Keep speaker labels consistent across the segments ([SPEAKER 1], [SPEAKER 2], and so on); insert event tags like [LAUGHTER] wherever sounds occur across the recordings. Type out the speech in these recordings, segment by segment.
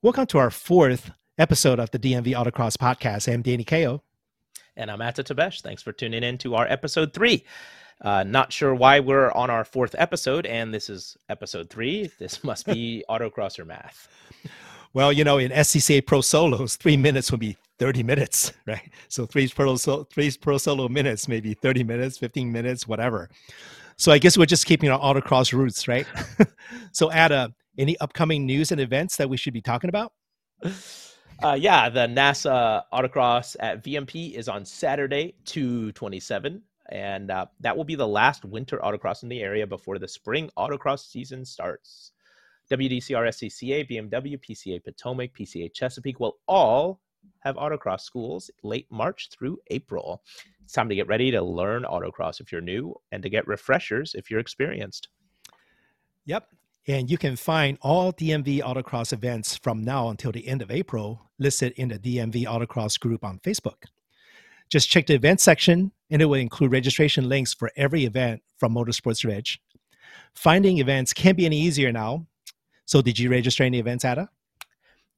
[SPEAKER 1] Welcome to our fourth episode of the DMV Autocross Podcast. I'm Danny Kao.
[SPEAKER 2] And I'm Atta Tabesh. Thanks for tuning in to our episode three. Uh, not sure why we're on our fourth episode, and this is episode three. This [LAUGHS] must be [LAUGHS] autocrosser math.
[SPEAKER 1] Well, you know, in SCCA Pro Solos, three minutes would be 30 minutes, [LAUGHS] right? So three pro, three pro solo minutes, maybe 30 minutes, 15 minutes, whatever. So I guess we're just keeping our autocross roots, right? [LAUGHS] so, Atta, any upcoming news and events that we should be talking about?
[SPEAKER 2] Uh, yeah, the NASA autocross at VMP is on Saturday, 227. And uh, that will be the last winter autocross in the area before the spring autocross season starts. WDCR SCCA, BMW, PCA Potomac, PCA Chesapeake will all have autocross schools late March through April. It's time to get ready to learn autocross if you're new and to get refreshers if you're experienced.
[SPEAKER 1] Yep. And you can find all DMV autocross events from now until the end of April listed in the DMV autocross group on Facebook. Just check the event section and it will include registration links for every event from Motorsports Reg. Finding events can't be any easier now. So, did you register any events, Atta?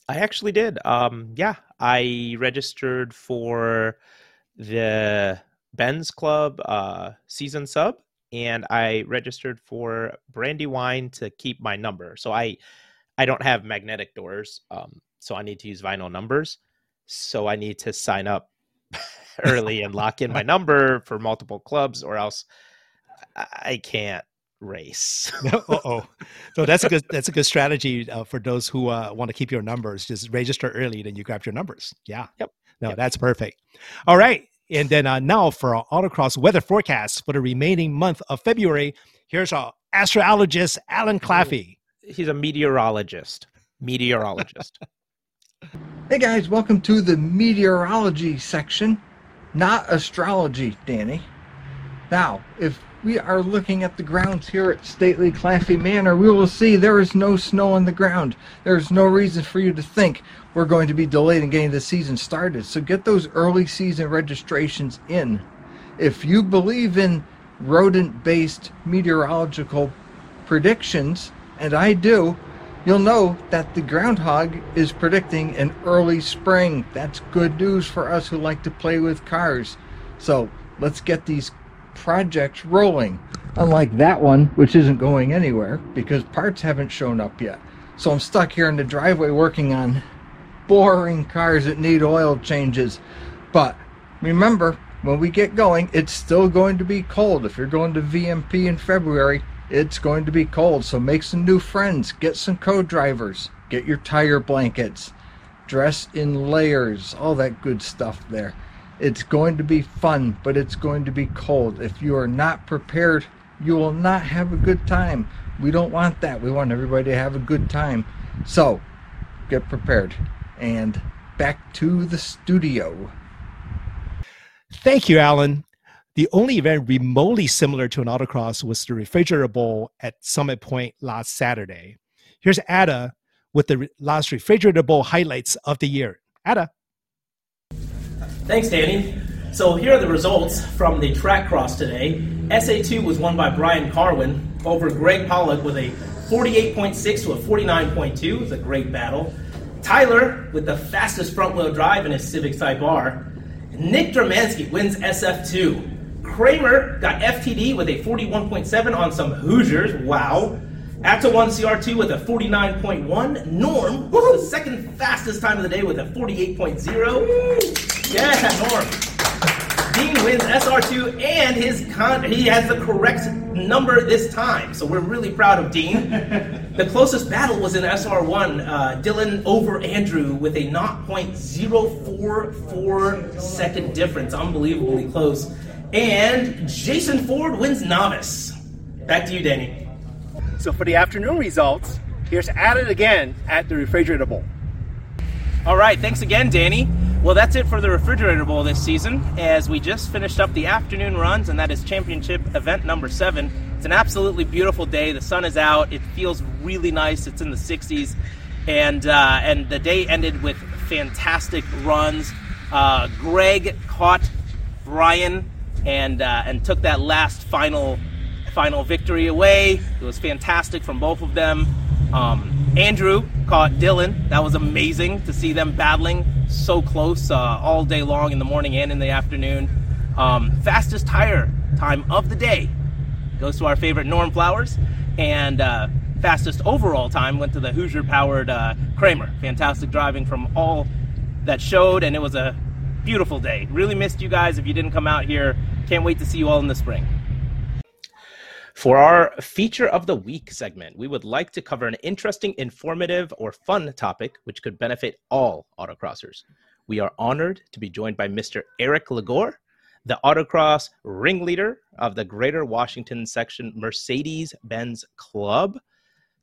[SPEAKER 2] I actually did. Um, yeah, I registered for the Benz Club uh, season sub, and I registered for Brandywine to keep my number. So I, I don't have magnetic doors, um, so I need to use vinyl numbers. So I need to sign up [LAUGHS] early and lock in my number for multiple clubs, or else I can't race. [LAUGHS] [LAUGHS]
[SPEAKER 1] oh, so that's a good that's a good strategy uh, for those who uh, want to keep your numbers. Just register early, then you grab your numbers. Yeah.
[SPEAKER 2] Yep.
[SPEAKER 1] No,
[SPEAKER 2] yep.
[SPEAKER 1] that's perfect. All right, and then uh, now for our autocross weather forecast for the remaining month of February. Here's our astrologist Alan Claffey.
[SPEAKER 2] He's a meteorologist. Meteorologist. [LAUGHS]
[SPEAKER 3] hey guys, welcome to the meteorology section, not astrology, Danny. Now, if we are looking at the grounds here at Stately Claffey Manor, we will see there is no snow on the ground. There is no reason for you to think we're going to be delayed in getting the season started. So get those early season registrations in. If you believe in rodent based meteorological predictions, and I do, you'll know that the groundhog is predicting an early spring. That's good news for us who like to play with cars. So let's get these projects rolling. Unlike that one, which isn't going anywhere because parts haven't shown up yet. So I'm stuck here in the driveway working on boring cars that need oil changes. But remember, when we get going, it's still going to be cold. If you're going to VMP in February, it's going to be cold. So make some new friends, get some co drivers, get your tire blankets, dress in layers, all that good stuff there. It's going to be fun, but it's going to be cold. If you are not prepared, you will not have a good time. We don't want that. We want everybody to have a good time. So, get prepared. And back to the studio.
[SPEAKER 1] Thank you, Alan. The only event remotely similar to an autocross was the Refrigerator Bowl at Summit Point last Saturday. Here's Atta with the last Refrigerator Bowl highlights of the year. Atta.
[SPEAKER 4] Thanks, Danny. So here are the results from the track cross today. SA2 was won by Brian Carwin over Greg Pollock with a 48.6 to a 49.2. It was a great battle. Tyler with the fastest front wheel drive in his Civic Type R. Nick Dramansky wins SF2. Kramer got FTD with a 41.7 on some Hoosiers. Wow. Atta 1 CR2 with a 49.1. Norm the second fastest time of the day with a 48.0. Yeah, Norm. Dean wins SR2 and his con- he has the correct number this time. So we're really proud of Dean. [LAUGHS] the closest battle was in SR1. Uh, Dylan over Andrew with a not 0.044 second difference. Unbelievably close. And Jason Ford wins novice. Back to you, Danny.
[SPEAKER 1] So for the afternoon results, here's Atta again at the refrigerator bowl.
[SPEAKER 2] All right, thanks again, Danny. Well, that's it for the Refrigerator Bowl this season, as we just finished up the afternoon runs, and that is championship event number seven. It's an absolutely beautiful day. The sun is out. It feels really nice. It's in the 60s, and uh, and the day ended with fantastic runs. Uh, Greg caught Brian and uh, and took that last final final victory away. It was fantastic from both of them. Um,
[SPEAKER 4] Andrew caught Dylan. That was amazing to see them battling so close uh, all day long in the morning and in the afternoon. Um, fastest tire time of the day goes to our favorite Norm Flowers, and uh, fastest overall time went to the Hoosier powered uh, Kramer. Fantastic driving from all that showed, and it was a beautiful day. Really missed you guys if you didn't come out here. Can't wait to see you all in the spring.
[SPEAKER 2] For our feature of the week segment, we would like to cover an interesting, informative, or fun topic which could benefit all autocrossers. We are honored to be joined by Mr. Eric Legore, the autocross ringleader of the Greater Washington Section Mercedes Benz Club,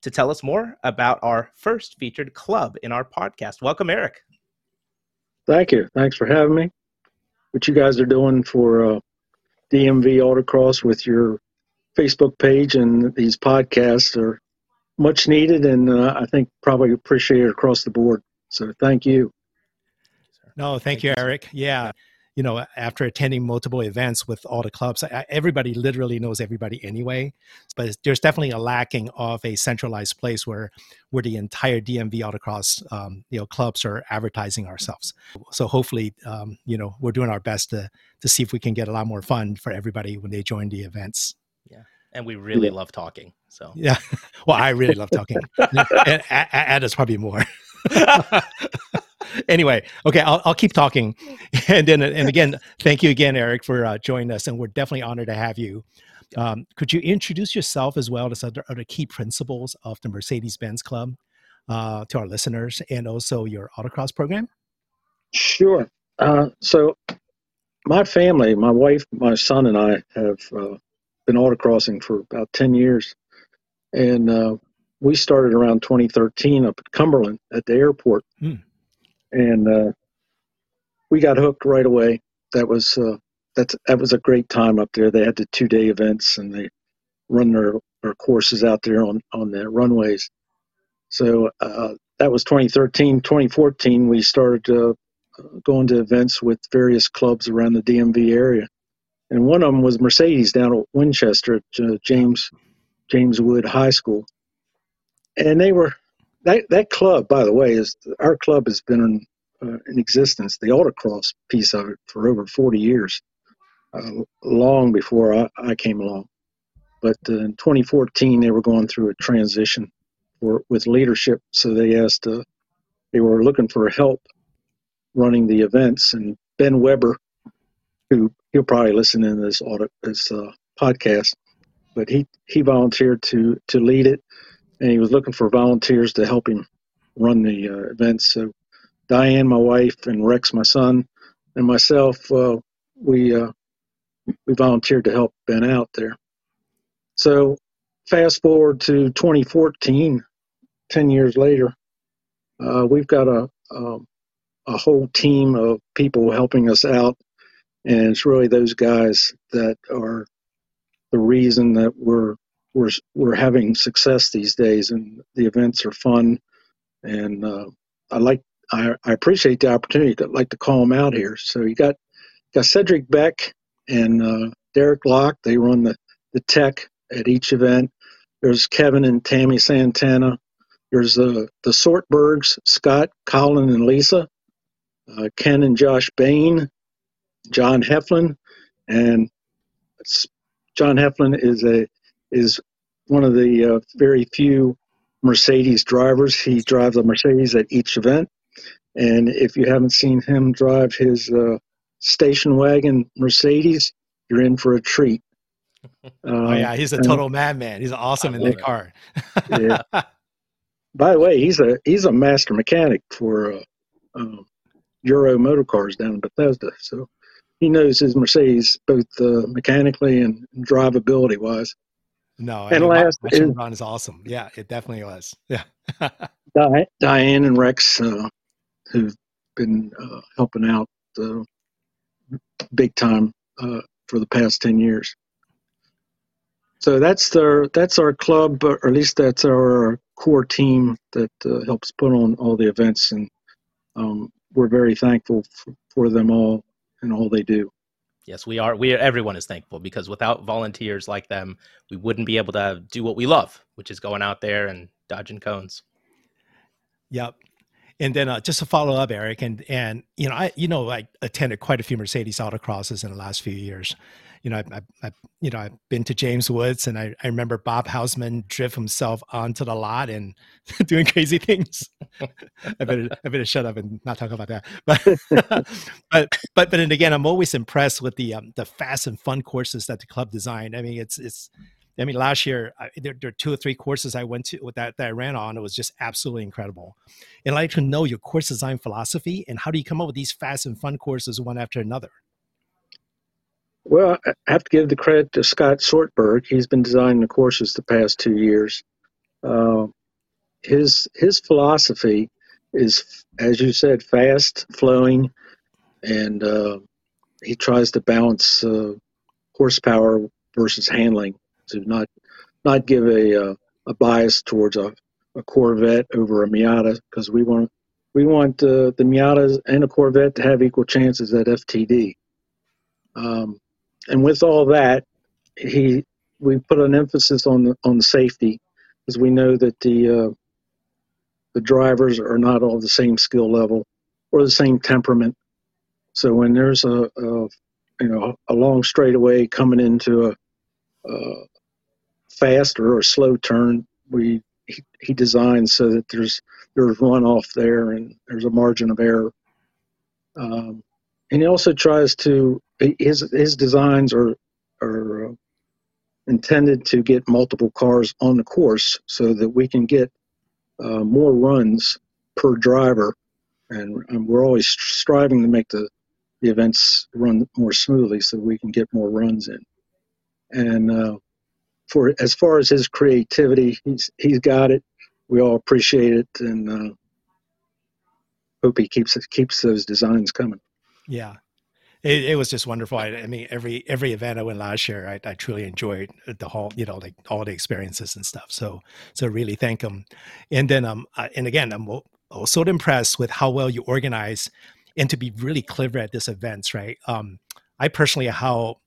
[SPEAKER 2] to tell us more about our first featured club in our podcast. Welcome, Eric.
[SPEAKER 5] Thank you. Thanks for having me. What you guys are doing for uh, DMV Autocross with your Facebook page and these podcasts are much needed, and uh, I think probably appreciated across the board. So thank you.
[SPEAKER 1] No, thank, thank you, Eric. Yeah you know, after attending multiple events with all the clubs, everybody literally knows everybody anyway. But there's definitely a lacking of a centralized place where where the entire DMV autocross, um, you know, clubs are advertising ourselves. So hopefully, um, you know, we're doing our best to to see if we can get a lot more fun for everybody when they join the events.
[SPEAKER 2] Yeah, and we really love talking. So
[SPEAKER 1] yeah, [LAUGHS] well, I really love talking. and Atta's probably more. [LAUGHS] anyway, okay, I'll, I'll keep talking. [LAUGHS] And then, and again, thank you again, Eric, for uh, joining us. And we're definitely honored to have you. Um, could you introduce yourself as well as other, other key principles of the Mercedes Benz Club uh, to our listeners and also your autocross program?
[SPEAKER 5] Sure. Uh, so, my family, my wife, my son, and I have uh, been autocrossing for about 10 years. And uh, we started around 2013 up at Cumberland at the airport. Hmm and uh, we got hooked right away. That was uh, that that was a great time up there. They had the two day events and they run their, their courses out there on on the runways. So uh, that was 2013. 2014, we started uh, going to events with various clubs around the DMV area, and one of them was Mercedes down at Winchester at uh, James James Wood High School, and they were that that club, by the way, is our club has been in, uh, in existence, the autocross piece of it, for over 40 years, uh, long before I, I, came along. But uh, in 2014, they were going through a transition for, with leadership, so they asked, uh, they were looking for help running the events, and Ben Weber, who he'll probably listen in this audit this uh, podcast, but he he volunteered to to lead it and he was looking for volunteers to help him run the uh, events. So Diane, my wife, and Rex, my son, and myself, uh, we uh, we volunteered to help Ben out there. So fast forward to 2014, 10 years later, uh, we've got a, a a whole team of people helping us out, and it's really those guys that are the reason that we're we're we're having success these days, and the events are fun. And uh, I like I, I appreciate the opportunity to like to call them out here. So you got got Cedric Beck and uh, Derek Locke. They run the the tech at each event. There's Kevin and Tammy Santana. There's uh, the Sortbergs, Scott, Colin, and Lisa. Uh, Ken and Josh Bain, John Heflin, and John Heflin is a is one of the uh, very few Mercedes drivers. He drives a Mercedes at each event. And if you haven't seen him drive his uh, station wagon Mercedes, you're in for a treat. [LAUGHS]
[SPEAKER 1] oh, yeah. He's a total and, madman. He's awesome in that car.
[SPEAKER 5] yeah. [LAUGHS] By the way, he's a he's a master mechanic for uh, uh, Euro Motorcars down in Bethesda. So he knows his Mercedes both uh, mechanically and drivability wise.
[SPEAKER 1] No, and I mean, last is, run is awesome. Yeah, it definitely was. Yeah. [LAUGHS]
[SPEAKER 5] Diane and Rex, uh, who've been uh, helping out uh, big time uh, for the past ten years. So that's our that's our club, or at least that's our core team that uh, helps put on all the events, and um, we're very thankful for, for them all and all they do.
[SPEAKER 2] Yes, we are. We are, everyone is thankful because without volunteers like them, we wouldn't be able to do what we love, which is going out there and dodging cones.
[SPEAKER 1] Yep. And then uh, just to follow up, Eric, and and you know, I you know I attended quite a few Mercedes autocrosses in the last few years. You know, I, I, I you know I've been to James Woods, and I, I remember Bob Hausman drift himself onto the lot and [LAUGHS] doing crazy things. [LAUGHS] I better I better shut up and not talk about that. [LAUGHS] But but but but then again, I'm always impressed with the um, the fast and fun courses that the club designed. I mean, it's it's I mean, last year I, there, there, are two or three courses I went to that that I ran on. It was just absolutely incredible. And I'd like to know your course design philosophy and how do you come up with these fast and fun courses one after another?
[SPEAKER 5] Well, I have to give the credit to Scott Sortberg. He's been designing the courses the past two years. Uh, his his philosophy is, as you said, fast, flowing, and uh, he tries to balance uh, horsepower versus handling to not not give a uh, a bias towards a, a Corvette over a Miata because we want we want uh, the Miatas and a Corvette to have equal chances at FTD. Um, and with all that, he we put an emphasis on on safety because we know that the uh, the drivers are not all the same skill level or the same temperament. So when there's a, a you know a long straightaway coming into a, a fast or slow turn, we he, he designs so that there's there's runoff there and there's a margin of error. Um, and he also tries to his his designs are are uh, intended to get multiple cars on the course so that we can get uh, more runs per driver, and, and, we're always striving to make the the events run more smoothly so we can get more runs in. And uh, for as far as his creativity, he's he's got it. We all appreciate it, and uh, hope he keeps keeps those designs coming.
[SPEAKER 1] Yeah, it, it, was just wonderful. I, I, mean, every every event I went last year, I, I, truly enjoyed the whole, you know, like all the experiences and stuff. So, so really thank them. And then, um, and again, I'm also impressed with how well you organize and to be really clever at this events, right? Um, I personally how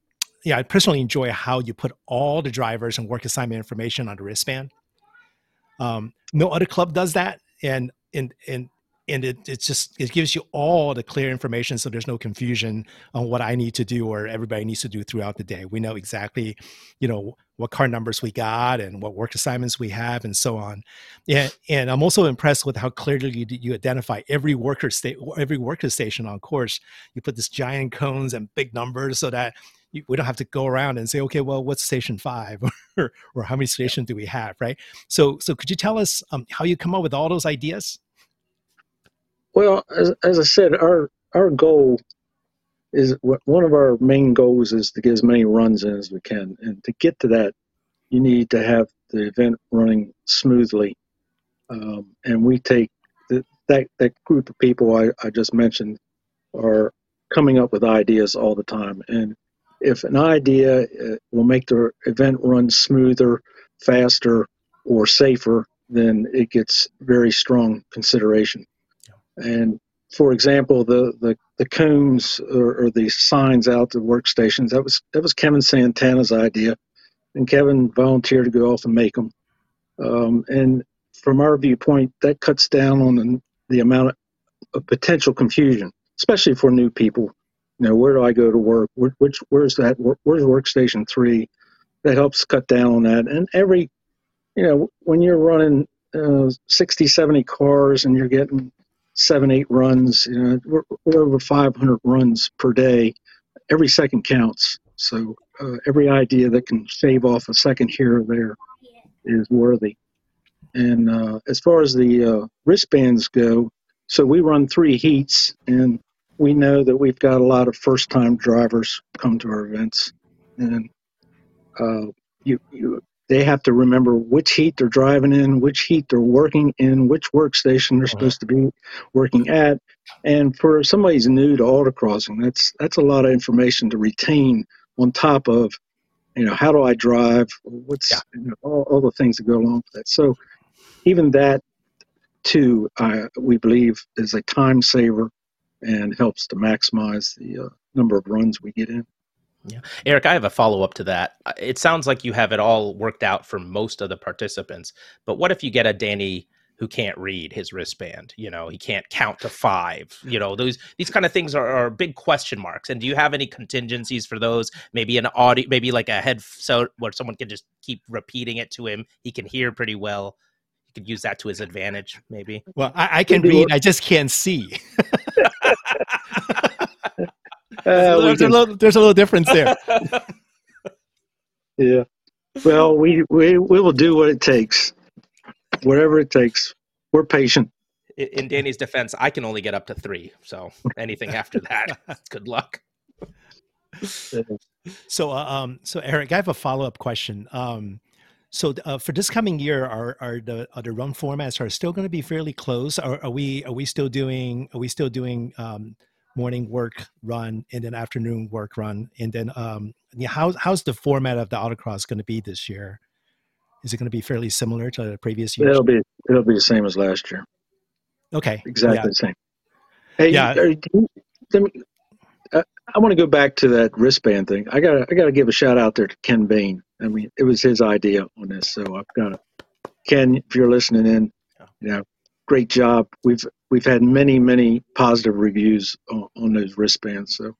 [SPEAKER 1] yeah, I personally enjoy how you put all the drivers and work assignment information on the wristband. Um, no other club does that, and and and and it it just it gives you all the clear information, so there's no confusion on what I need to do or everybody needs to do throughout the day. We know exactly, you know, what car numbers we got and what work assignments we have, and so on. And and I'm also impressed with how clearly you, you identify every worker state every worker station on course. You put this giant cones and big numbers so that we don't have to go around and say, okay, well, what's station five, [LAUGHS] or, or how many stations do we have, right? So, so could you tell us um, how you come up with all those ideas?
[SPEAKER 5] Well, as, as I said, our our goal is one of our main goals is to get as many runs in as we can, and to get to that, you need to have the event running smoothly, um, and we take the, that that group of people I, I just mentioned are coming up with ideas all the time, and if an idea uh, will make the event run smoother, faster, or safer, then it gets very strong consideration. And for example, the the, the cones or, or, the signs out the workstations that was that was Kevin Santana's idea, and Kevin volunteered to go off and make them. Um, and from our viewpoint, that cuts down on the, the amount of, of potential confusion, especially for new people you know, where do I go to work? Where, which where's that? Where's workstation three? That helps cut down on that. And every, you know, when you're running uh, 60, 70 cars and you're getting seven, eight runs, you know, we're, we're over 500 runs per day. Every second counts. So uh, every idea that can shave off a second here or there is worthy. And uh, as far as the uh, wristbands go, so we run three heats, and we know that we've got a lot of first time drivers come to our events and uh, you, you they have to remember which heat they're driving in which heat they're working in which workstation they're supposed to be working at and for somebody who's new to autocrossing that's that's a lot of information to retain on top of you know how do i drive what's yeah. you know, all, all the things that go along with that so even that too uh, we believe is a time saver and helps to maximize the uh, number of runs we get in.
[SPEAKER 2] Yeah. Eric, I have a follow up to that. Uh, it sounds like you have it all worked out for most of the participants, but what if you get a Danny who can't read his wristband you know he can't count to five you know those these kind of things are, are big question marks and do you have any contingencies for those maybe an audio maybe like a head so where someone can just keep repeating it to him he can hear pretty well he could use that to his advantage maybe
[SPEAKER 1] well i, I can read i just can't see [LAUGHS] uh, there's, a little, there's a little difference there [LAUGHS]
[SPEAKER 5] yeah well we, we we will do what it takes whatever it takes. We're patient.
[SPEAKER 2] In Danny's defense, I can only get up to three. So anything after that, [LAUGHS] good luck.
[SPEAKER 1] So, uh, um, so Eric, I have a follow up question. Um, so uh, for this coming year, are are the are the run formats are still going to be fairly close? Are, are we are we still doing are we still doing um, morning work run and then afternoon work run? And then um, yeah, how how's the format of the autocross going to be this year? Is it going to be fairly similar to the previous year?
[SPEAKER 5] It'll be it'll be the same as last year.
[SPEAKER 1] Okay.
[SPEAKER 5] Exactly yeah. the same. Hey, yeah. Are, me, uh, I want to go back to that wristband thing. I got I got to give a shout out there to Ken Bain. I mean, it was his idea on this, so I've got to. Ken, if you're listening in, you know, great job. We've we've had many many positive reviews on, on those wristbands, so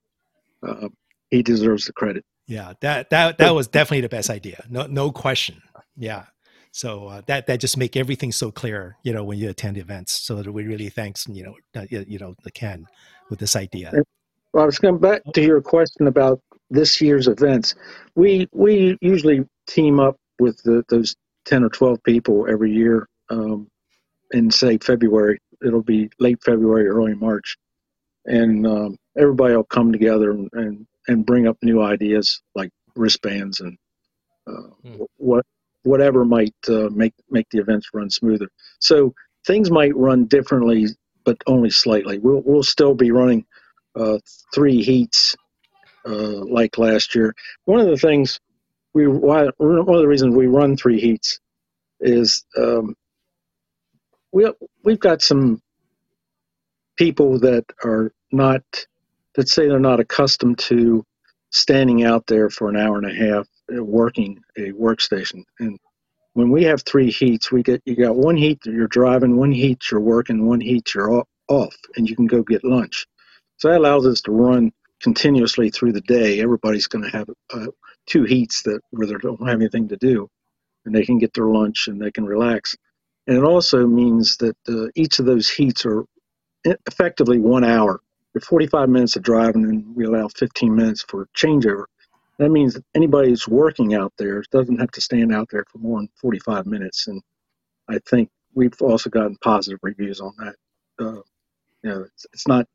[SPEAKER 5] uh, he deserves the credit.
[SPEAKER 1] Yeah, that that that was definitely the best idea. No no question. Yeah. So uh, that that just make everything so clear, you know, when you attend events. So that we really thanks, you know, uh, you know, the Ken with this idea.
[SPEAKER 5] Well, I was going back to your question about this year's events. We we usually team up with the, those ten or twelve people every year um, in say February. It'll be late February, early March, and um, everybody will come together and, and, and bring up new ideas like wristbands and uh, hmm. what whatever might uh, make make the events run smoother. So things might run differently, but only slightly. We'll we'll still be running uh, three heats uh, like last year. One of the things we why one of the reasons we run three heats is um, we we've got some people that are not that say they're not accustomed to standing out there for an hour and a half working a workstation. And when we have three heats, we get you got one heat that you're driving, one heat you're working, one heat you're off, and you can go get lunch. So that allows us to run continuously through the day. Everybody's going to have uh, two heats that where they don't have anything to do, and they can get their lunch and they can relax. And it also means that uh, each of those heats are effectively one hour. 45 minutes of driving, and we allow 15 minutes for changeover. That means anybody who's working out there doesn't have to stand out there for more than 45 minutes. And I think we've also gotten positive reviews on that. Uh, you know, it's, it's, not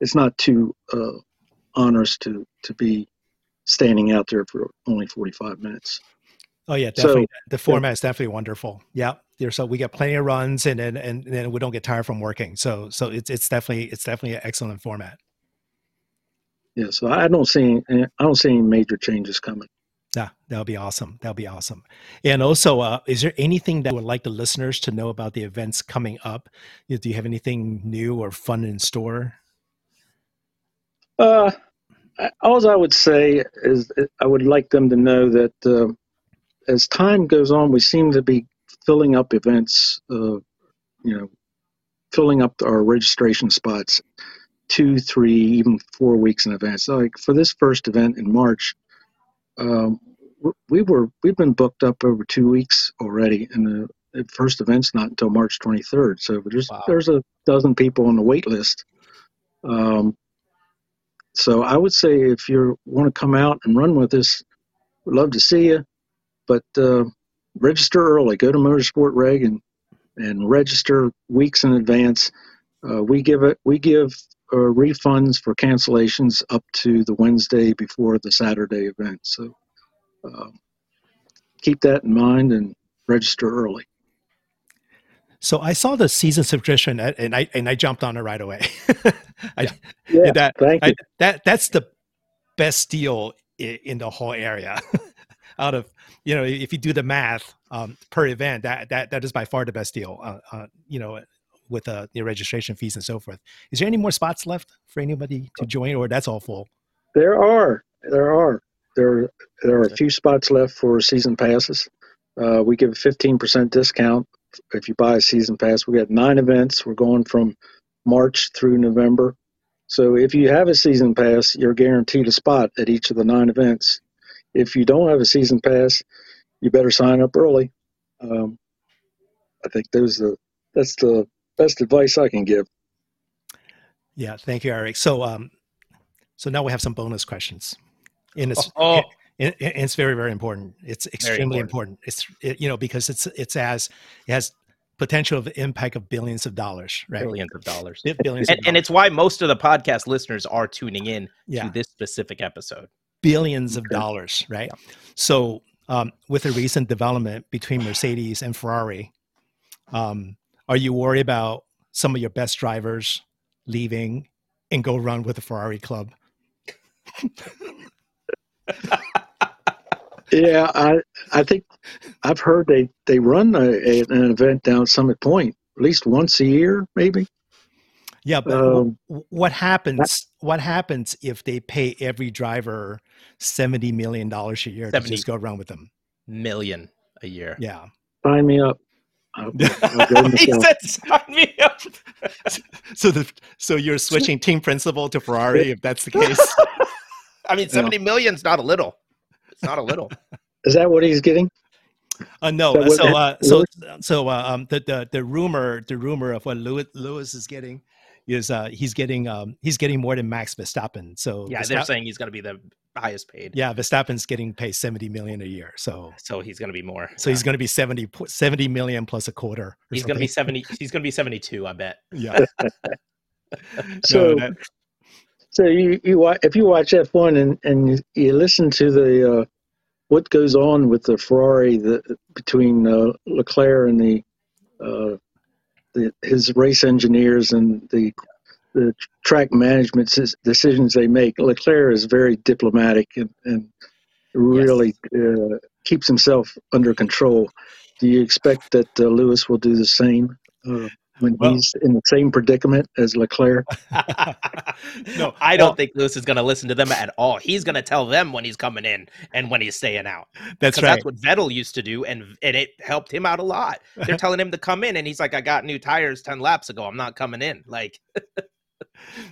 [SPEAKER 5] it's not too uh, onerous to to be standing out there for only 45 minutes.
[SPEAKER 1] Oh yeah, definitely. So, the format yeah. is definitely wonderful. Yeah. So we get plenty of runs, and then and, and then we don't get tired from working. So so it's it's definitely it's definitely an excellent format.
[SPEAKER 5] Yeah, so I don't see I don't see any major changes coming.
[SPEAKER 1] Yeah, that'll be awesome. That'll be awesome. And also, uh, is there anything that would like the listeners to know about the events coming up? Do you have anything new or fun in store?
[SPEAKER 5] Uh, all I would say is I would like them to know that uh, as time goes on, we seem to be filling up events. Uh, you know, filling up our registration spots two, three, even four weeks in advance. So like for this first event in March, um, we were we've been booked up over two weeks already, and the, first event's not until March 23rd. So there's wow. there's a dozen people on the wait list. Um, so I would say if you want to come out and run with us, we'd love to see you. But uh, register early. Go to Motorsport Reg and and register weeks in advance. Uh, we give it. We give uh, refunds for cancellations up to the Wednesday before the Saturday event. So um, keep that in mind and register early.
[SPEAKER 1] So I saw the season subscription and I and I jumped on it right away. [LAUGHS]
[SPEAKER 5] I, yeah,
[SPEAKER 1] that,
[SPEAKER 5] thank you.
[SPEAKER 1] That that's the best deal in the whole area. [LAUGHS] Out of you know, if you do the math um, per event, that that that is by far the best deal. Uh, uh, you know, with uh, the registration fees and so forth. Is there any more spots left for anybody to join, or that's all full?
[SPEAKER 5] There are. There are. There there are a few spots left for season passes. Uh, we give a fifteen percent discount if you buy a season pass. We got nine events. We're going from March through November. So if you have a season pass, you're guaranteed a spot at each of the nine events. If you don't have a season pass, you better sign up early. Um, I think those are, that's the best advice I can give.
[SPEAKER 1] Yeah, thank you, Eric. So, um, so now we have some bonus questions. And it's
[SPEAKER 2] Oh,
[SPEAKER 1] it, it- it's very very important. It's extremely
[SPEAKER 2] important.
[SPEAKER 1] important. It's it, you know because it's it's as it has potential of impact of billions of dollars, right?
[SPEAKER 2] billions of dollars.
[SPEAKER 1] Billions
[SPEAKER 2] And,
[SPEAKER 1] of
[SPEAKER 2] and it's why most of the podcast listeners are tuning in
[SPEAKER 1] yeah,
[SPEAKER 2] to this specific episode.
[SPEAKER 1] Billions of dollars, right? So, um, with the recent development between Mercedes and Ferrari, um, are you worried about some of your best drivers leaving and go run with the Ferrari club?
[SPEAKER 5] Yeah, I I think I've heard they they run a, a, an event down Summit Point at least once a year, maybe.
[SPEAKER 1] Yeah, but
[SPEAKER 5] Um,
[SPEAKER 1] what happens? What happens if they pay every driver seventy million dollars a year to just go around with them?
[SPEAKER 2] Million a year.
[SPEAKER 1] Yeah.
[SPEAKER 5] Sign me up. I'll, [LAUGHS] I'll
[SPEAKER 2] he said, "Sign me up."
[SPEAKER 1] So the so you're switching team principal to Ferrari if that's the case. [LAUGHS]
[SPEAKER 2] I mean, seventy million's not a little. It's not a little.
[SPEAKER 5] Is that what he's getting?
[SPEAKER 1] Uh, no,
[SPEAKER 5] So
[SPEAKER 1] uh, so uh, so so uh, um, the, the the rumor the rumor of what Lewis, Lewis is getting is uh, he's getting um, he's getting more than Max Verstappen. So
[SPEAKER 2] Yeah, they're saying he's going to be the highest paid.
[SPEAKER 1] yeah, Verstappen's getting paid seventy million a year. So
[SPEAKER 2] So he's going to be more.
[SPEAKER 1] so he's going to be 70, 70 million plus a quarter.
[SPEAKER 2] He's going to be seventy. He's going to be seventy-two. I bet.
[SPEAKER 1] yeah. [LAUGHS] [LAUGHS]
[SPEAKER 5] So
[SPEAKER 1] No, that-
[SPEAKER 5] so you you if you watch F one and and you, you listen to the uh, what goes on with the Ferrari the between uh, Leclerc and the, uh, the his race engineers and the the track management decisions they make. Leclerc is very diplomatic and, and really uh, keeps himself under control. Do you expect that uh, Lewis will do the same uh, when
[SPEAKER 1] Well-
[SPEAKER 5] he's in the same predicament as Leclerc? [LAUGHS]
[SPEAKER 1] no, [LAUGHS]
[SPEAKER 2] I don't
[SPEAKER 1] well,
[SPEAKER 2] think Lewis is going to listen to them at all. He's going to tell them when he's coming in and when he's staying out.
[SPEAKER 1] that's
[SPEAKER 2] 'Cause
[SPEAKER 1] right.
[SPEAKER 2] That's what Vettel used to do, and and it helped him out a lot. They're [LAUGHS] telling him to come in, and he's like, "I got new tires ten laps ago. I'm not coming in." Like,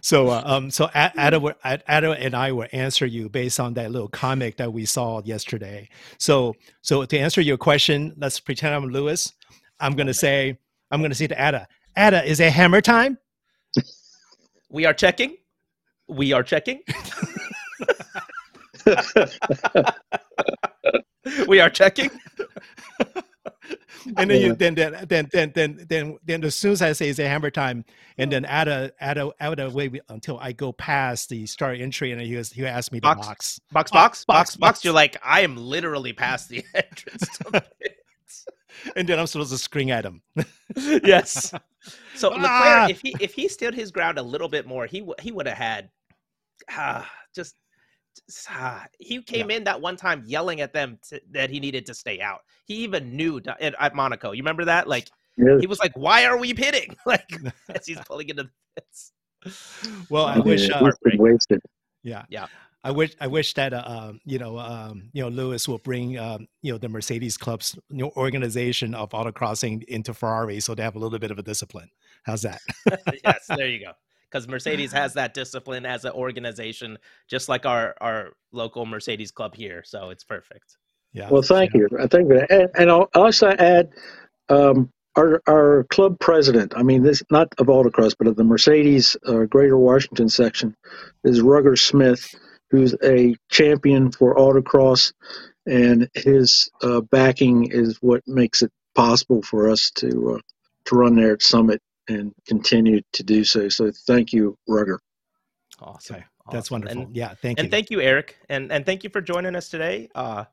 [SPEAKER 1] So, uh, um, so A- Atta, Atta and I will answer you based on that little comic that we saw yesterday. So, so to answer your question, let's pretend I'm Lewis. I'm going to say, I'm going to say to Atta, Atta, is it hammer time?
[SPEAKER 2] we are checking. We are checking. [LAUGHS] we are checking.
[SPEAKER 1] And then you,
[SPEAKER 5] Yeah.
[SPEAKER 1] then, then, then, then, then, then, then, as soon as I say it's a hammer time, and then Atta, Atta, Atta, wait until I go past the start entry, and he was, he asked me to
[SPEAKER 2] Box.
[SPEAKER 1] box.
[SPEAKER 2] Box,
[SPEAKER 1] Box,
[SPEAKER 2] box, box,
[SPEAKER 1] box,
[SPEAKER 2] box.
[SPEAKER 1] box.
[SPEAKER 2] You're like, I am literally past the [LAUGHS] entrance. [LAUGHS] To pits. [LAUGHS]
[SPEAKER 1] and then I'm supposed to scream at him. [LAUGHS]
[SPEAKER 2] yes. So [LAUGHS] Leclerc,
[SPEAKER 1] Ah!
[SPEAKER 2] if he if he stood his ground a little bit more, he w- he would have had ah, just. just, ah, he came in that one time yelling at them to, that he needed to stay out. He even knew to, at, at Monaco. You remember that? Like
[SPEAKER 5] Yeah.
[SPEAKER 2] he was like, "Why are we pitting?" Like as he's pulling into the pits.
[SPEAKER 1] Well, I
[SPEAKER 5] Yeah,
[SPEAKER 1] wish,
[SPEAKER 5] he's
[SPEAKER 1] uh,
[SPEAKER 5] been
[SPEAKER 2] Heartbreak.
[SPEAKER 5] wasted.
[SPEAKER 1] Yeah.
[SPEAKER 2] Yeah.
[SPEAKER 1] I wish I wish that uh, um, you know um, you know Lewis will bring um, you know the Mercedes club's you know, organization of autocrossing into Ferrari so they have a little bit of a discipline. How's that? [LAUGHS]
[SPEAKER 2] yes, there you go. Because Mercedes has that discipline as an organization, just like our our local Mercedes club here. So it's perfect.
[SPEAKER 1] Yeah.
[SPEAKER 5] Well, thank
[SPEAKER 1] yeah.
[SPEAKER 5] you. I think that, and, and I'll also add um, our our club president. I mean, this not of autocross, but of the Mercedes uh, Greater Washington section is Rugger Smith, who's a champion for autocross, and his uh, backing is what makes it possible for us to uh, to run there at Summit and continue to do so. So, thank you, Rugger.
[SPEAKER 2] Awesome.
[SPEAKER 1] Okay, That's wonderful.
[SPEAKER 2] And,
[SPEAKER 1] yeah. Thank
[SPEAKER 2] and
[SPEAKER 1] you.
[SPEAKER 2] And thank you, Eric, and and thank you for joining us today. Uh,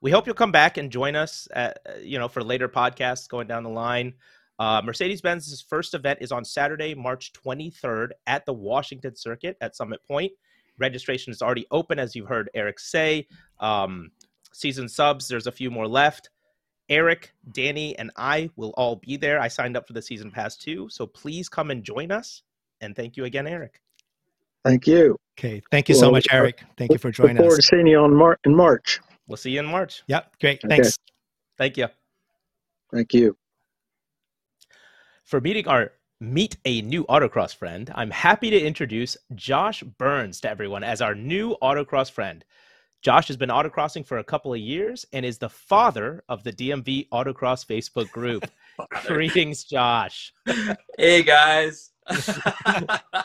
[SPEAKER 2] we hope you'll come back and join us at uh, you know for later podcasts going down the line. Uh, Mercedes-Benz's first event is on Saturday, March 23rd at the Washington Circuit at Summit Point. Registration is already open, as you've heard Eric say. Um, season subs, there's a few more left. Eric, Danny, and I will all be there. I signed up for the season pass too, so please come and join us. And thank you again, Eric.
[SPEAKER 5] Thank you.
[SPEAKER 1] okay. Thank you so much, Eric. Thank you for
[SPEAKER 5] Look
[SPEAKER 1] joining
[SPEAKER 5] forward
[SPEAKER 1] us.
[SPEAKER 5] Forward to seeing you on Mar- in March.
[SPEAKER 2] We'll see you in March.
[SPEAKER 1] Yep. Great.
[SPEAKER 5] Okay.
[SPEAKER 1] Thanks.
[SPEAKER 2] Thank you.
[SPEAKER 5] Thank you.
[SPEAKER 2] For meeting our meet a new autocross friend, I'm happy to introduce Josh Burns to everyone as our new autocross friend. Josh has been autocrossing for a couple of years and is the father of the DMV Autocross Facebook group. [LAUGHS] Greetings, Josh.
[SPEAKER 6] Hey guys. [LAUGHS]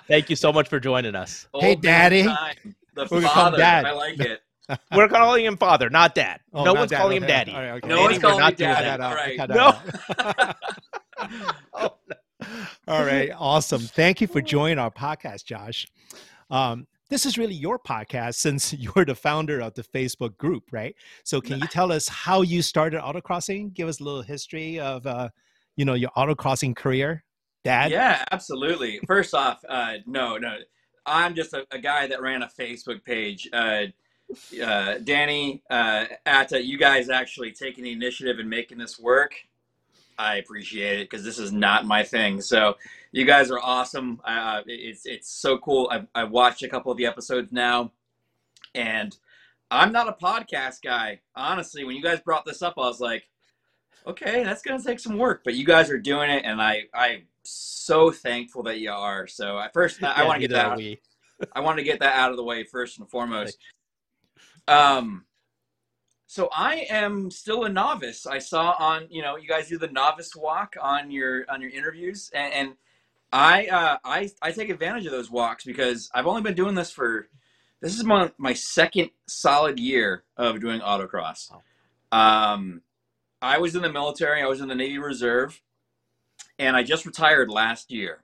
[SPEAKER 2] Thank you so much for joining us.
[SPEAKER 1] Hey,
[SPEAKER 6] Old man
[SPEAKER 1] Daddy.
[SPEAKER 6] time. The
[SPEAKER 1] We're gonna call him
[SPEAKER 6] father.
[SPEAKER 1] Dad.
[SPEAKER 6] I like it. [LAUGHS]
[SPEAKER 2] We're calling him father, not dad.
[SPEAKER 1] Oh,
[SPEAKER 2] no
[SPEAKER 1] not
[SPEAKER 2] one's
[SPEAKER 1] dad,
[SPEAKER 2] calling him
[SPEAKER 1] okay.
[SPEAKER 2] daddy.
[SPEAKER 1] All right, okay.
[SPEAKER 6] No one's calling me
[SPEAKER 2] not
[SPEAKER 6] daddy.
[SPEAKER 2] that.
[SPEAKER 1] Cut that
[SPEAKER 6] All right.
[SPEAKER 1] cut that
[SPEAKER 2] No.
[SPEAKER 1] All right, awesome. Thank you for joining our podcast, Josh. Um, this is really your podcast since [LAUGHS] you're the founder of the Facebook group, right? So, can you tell us how you started autocrossing? Give us a little history of, uh, you know, your autocrossing career, Dad.
[SPEAKER 6] Yeah, absolutely. First off, uh, no, no, I'm just a, a guy that ran a Facebook page. Uh, uh, Danny, uh, Atta, you guys actually taking the initiative and making this work. I appreciate it because this is not my thing. So you guys are awesome. Uh, it's it's so cool. I've, I've watched a couple of the episodes now, and I'm not a podcast guy. Honestly, when you guys brought this up, I was like, okay, that's gonna take some work, but you guys are doing it, and I I'm so thankful that you are. So at first, I,
[SPEAKER 2] Yeah,
[SPEAKER 6] want to get that.
[SPEAKER 2] we.
[SPEAKER 6] I want to get that out of the way first and foremost. Um, so I am still a novice. I saw on you know you guys do the novice walk on your on your interviews, and, and I uh, I I take advantage of those walks because I've only been doing this for this is my my second solid year of doing autocross. Um, I was in the military. I was in the Navy Reserve, and I just retired last year.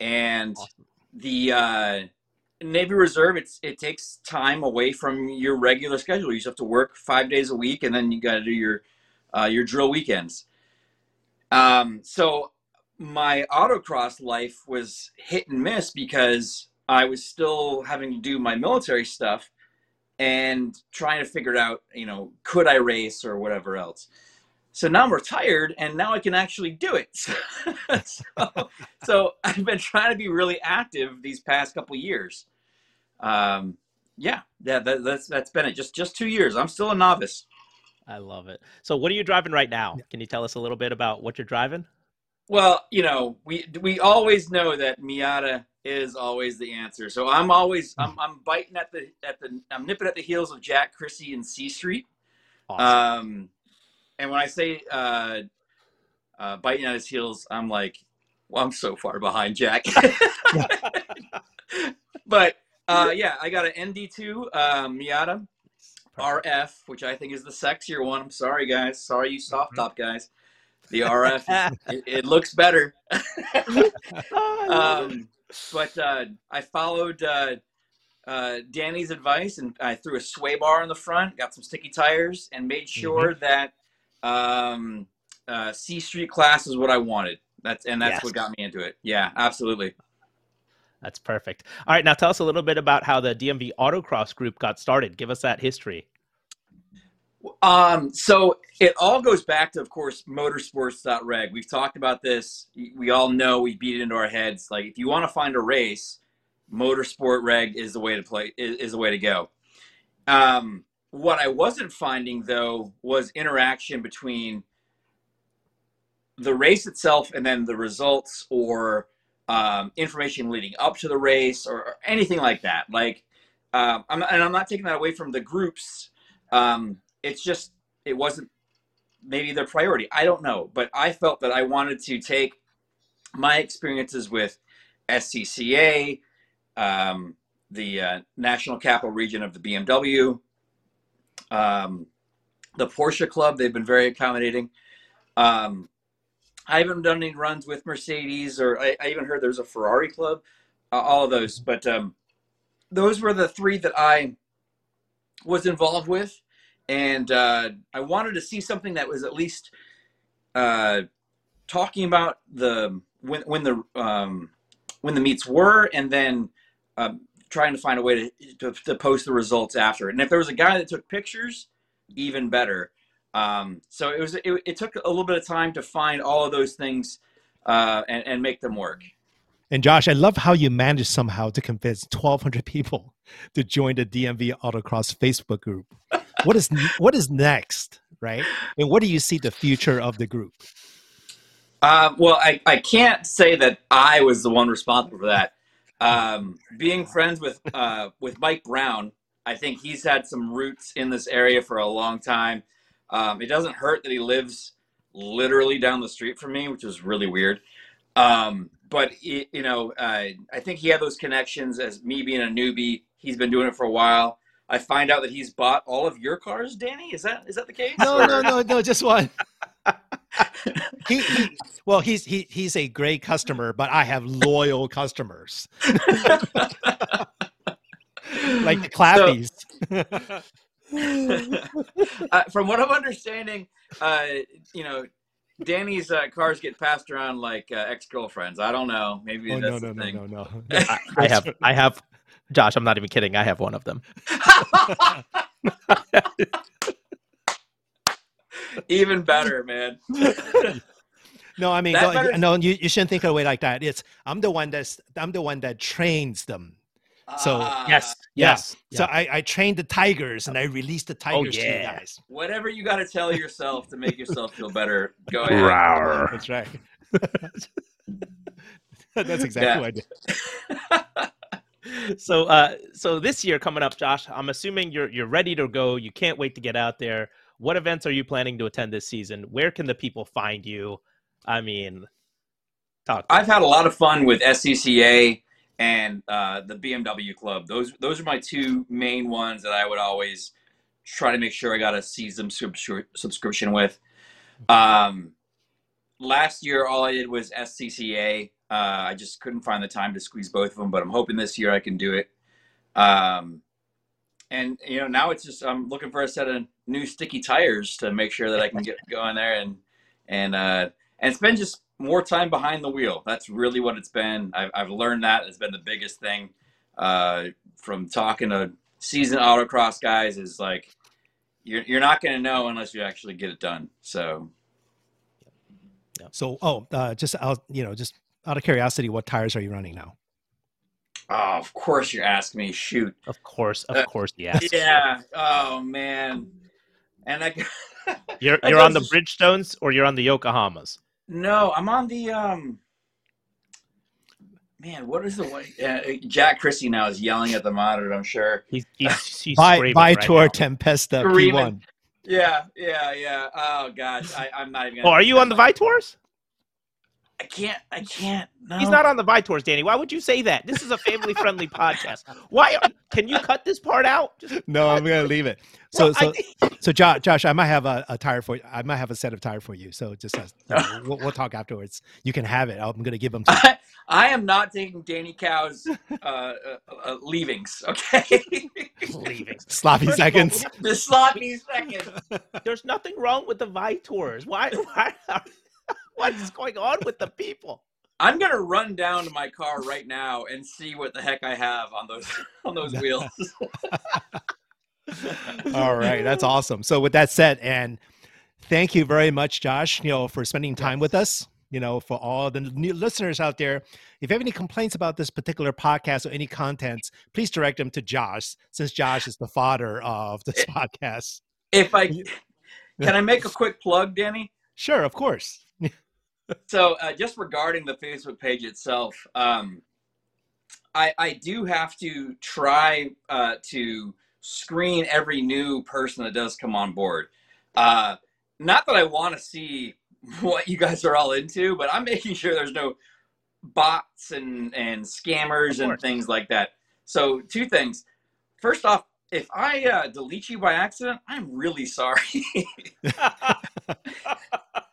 [SPEAKER 6] And
[SPEAKER 2] Awesome.
[SPEAKER 6] the uh, Navy Reserve, it's it takes time away from your regular schedule. You just have to work five days a week, and then you got to do your uh, your drill weekends. Um, so my autocross life was hit and miss because I was still having to do my military stuff and trying to figure out. You know, could I race or whatever else. So now I'm retired, and now I can actually do it. [LAUGHS] so, so I've been trying to be really active these past couple years. Um, yeah, yeah, that, that's that's been it. Just just two years. I'm still a novice.
[SPEAKER 2] I love it. So, what are you driving right now? Can you tell us a little bit about what you're driving?
[SPEAKER 6] Well, you know, we we always know that Miata is always the answer. So I'm always I'm I'm biting at the at the I'm nipping at the heels of Jack Chrissy and C Street.
[SPEAKER 2] Awesome.
[SPEAKER 6] Um, and when I say uh, uh, biting at his heels, I'm like, well, I'm so far behind Jack. [LAUGHS] but uh, yeah, I got an ND2 uh, Miata RF, which I think is the sexier one. I'm sorry, guys. Sorry, you soft top guys. The RF, [LAUGHS] it, it looks better. [LAUGHS] um, but uh, I followed uh, uh, Danny's advice and I threw a sway bar in the front, got some sticky tires, and made sure that um, uh, C Street class is what I wanted. That's and that's
[SPEAKER 2] Yes.
[SPEAKER 6] what got me into it. Yeah, absolutely.
[SPEAKER 2] That's perfect. All right, now tell us a little bit about how the DMV Autocross group got started. Give us that history.
[SPEAKER 6] Um, so it all goes back to, of course, motorsports.reg. We've talked about this. We all know we beat it into our heads. Like, if you want to find a race, motorsport reg is the way to play, is, is the way to go. Um, what I wasn't finding, though, was interaction between the race itself and then the results or um, information leading up to the race or, or anything like that. Like, um, I'm, and I'm not taking that away from the groups. Um, it's just it wasn't maybe their priority. I don't know, but I felt that I wanted to take my experiences with SCCA, um, the uh, National Capital Region of the BMW, um, the Porsche Club. They've been very accommodating. Um, I haven't done any runs with Mercedes, or I, I even heard there's a Ferrari club. Uh, all of those, but um, those were the three that I was involved with, and uh, I wanted to see something that was at least uh, talking about the when when the um, when the meets were, and then um, trying to find a way to, to to post the results after. And if there was a guy that took pictures, even better. Um, so it was it, it took a little bit of time to find all of those things uh, and and make them work.
[SPEAKER 1] And Josh, I love how you managed somehow to convince 1,200 people [LAUGHS] to join the DMV Autocross Facebook group. What is [LAUGHS] what is next, right? And what do you see the future of the group?
[SPEAKER 6] Um, well, I, I can't say that I was the one responsible for that. Um, being friends with uh, with Mike Brown, I think he's had some roots in this area for a long time. Um, it doesn't hurt that he lives literally down the street from me, which is really weird. Um, but he, you know, uh, I think he had those connections as me being a newbie. He's been doing it for a while. I find out that he's bought all of your cars, Danny. Is that is that the case?
[SPEAKER 1] No, no, no, no, just one. [LAUGHS] he, he, well, he's he, he's a great customer, but I have loyal customers, like the Clappies.
[SPEAKER 6] So, [LAUGHS] uh, from what I'm understanding, uh, you know, Danny's uh, cars get passed around like uh, ex girlfriends. I don't know. Maybe
[SPEAKER 1] oh,
[SPEAKER 6] that's
[SPEAKER 1] no, no,
[SPEAKER 6] the
[SPEAKER 1] no,
[SPEAKER 6] thing.
[SPEAKER 1] no, no, [LAUGHS]
[SPEAKER 2] I, I have, I have, Josh. I'm not even kidding. I have one of them. [LAUGHS]
[SPEAKER 6] Even better, man. [LAUGHS]
[SPEAKER 1] No, I mean,
[SPEAKER 6] That
[SPEAKER 1] no,
[SPEAKER 6] better-
[SPEAKER 1] no, you, you shouldn't think of it like that. It's I'm the one that's I'm the one that trains them. So,
[SPEAKER 6] Ah,
[SPEAKER 2] Yes,
[SPEAKER 1] Yeah.
[SPEAKER 2] yes.
[SPEAKER 1] So I, I trained the tigers and I released the tigers to you
[SPEAKER 2] yeah.
[SPEAKER 1] guys.
[SPEAKER 6] Whatever you got to tell yourself to make yourself feel better, go ahead.
[SPEAKER 2] Rawr. [LAUGHS]
[SPEAKER 1] That's right. [LAUGHS] that's exactly
[SPEAKER 6] Yeah.
[SPEAKER 1] what I did.
[SPEAKER 2] so uh so this year coming up josh i'm assuming you're you're ready to go you can't wait to get out there what events are you planning to attend this season where can the people find you i mean talk to
[SPEAKER 6] I've had a lot of fun with SCCA and uh, the BMW Club. Those those are my two main ones that I would always try to make sure I got a season subscri- subscription with. Um, last year, all I did was SCCA. Uh, I just couldn't find the time to squeeze both of them, but I'm hoping this year I can do it. Um, and you know, now it's just I'm looking for a set of new sticky tires to make sure that I can get [LAUGHS] going there and and uh, and it's been just more time behind the wheel. That's really what it's been. I've, I've learned that it's been the biggest thing uh, from talking to seasoned autocross guys is like you're you're not going to know unless you actually get it done. So
[SPEAKER 1] So, oh, uh, just out, you know, just out of curiosity, what tires are you running now?
[SPEAKER 6] Oh, of course you're asking me. Shoot.
[SPEAKER 2] of course of
[SPEAKER 6] Uh,
[SPEAKER 2] course yes
[SPEAKER 6] Yeah. Oh man. And I [LAUGHS]
[SPEAKER 2] you're
[SPEAKER 6] I
[SPEAKER 2] you're on the bridgestones or you're on the yokohamas
[SPEAKER 6] no, I'm on the um. Man, what is the way? Uh, Jack Christie now is yelling at the monitor. I'm sure.
[SPEAKER 2] he's he's, [LAUGHS] he's
[SPEAKER 1] By
[SPEAKER 2] screaming
[SPEAKER 1] by
[SPEAKER 2] right
[SPEAKER 1] Tour
[SPEAKER 2] now.
[SPEAKER 1] Tempesta P1.
[SPEAKER 6] Yeah, yeah, yeah. Oh gosh, I, I'm not even.
[SPEAKER 2] oh are you on the vitours
[SPEAKER 6] I can't. I can't. No.
[SPEAKER 2] He's not on the Vitours, Danny. Why would you say that? This is a family-friendly [LAUGHS] podcast. Why? Can you cut this part out? Just, [LAUGHS]
[SPEAKER 1] No, I'm gonna leave it. So, [LAUGHS]
[SPEAKER 2] Well,
[SPEAKER 1] so,
[SPEAKER 2] I-
[SPEAKER 1] so, Josh, Josh, I might have a, a tire for. You. I might have a set of tire for you. So, just uh, we'll, we'll talk afterwards. You can have it. I'm gonna give them. To you.
[SPEAKER 6] I, I am not taking Danny Cow's uh, uh, uh, leavings. Okay,
[SPEAKER 2] leavings.
[SPEAKER 1] Sloppy
[SPEAKER 2] First of all,
[SPEAKER 1] seconds.
[SPEAKER 6] the sloppy second.
[SPEAKER 2] There's nothing wrong with the Vitours. Why? why what is going on with the people?
[SPEAKER 6] I'm gonna run down to my car right now and see what the heck I have on those on those [LAUGHS] wheels.
[SPEAKER 1] All right, that's awesome. So, with that said, and thank you very much, Josh. You know, for spending time with us. You know, for all the new listeners out there, if you have any complaints about this particular podcast or any contents, please direct them to Josh, since Josh is the father of this podcast.
[SPEAKER 6] If I can, I make a quick plug, Danny.
[SPEAKER 1] Sure, of course.
[SPEAKER 6] So, uh, just regarding the Facebook page itself, um, I, I do have to try uh, to screen every new person that does come on board. Uh, not that I want to see [LAUGHS] what you guys are all into, but I'm making sure there's no bots and, and scammers and things like that. So, two things. First off, if I uh, delete you by accident, I'm really sorry. [LAUGHS] [LAUGHS]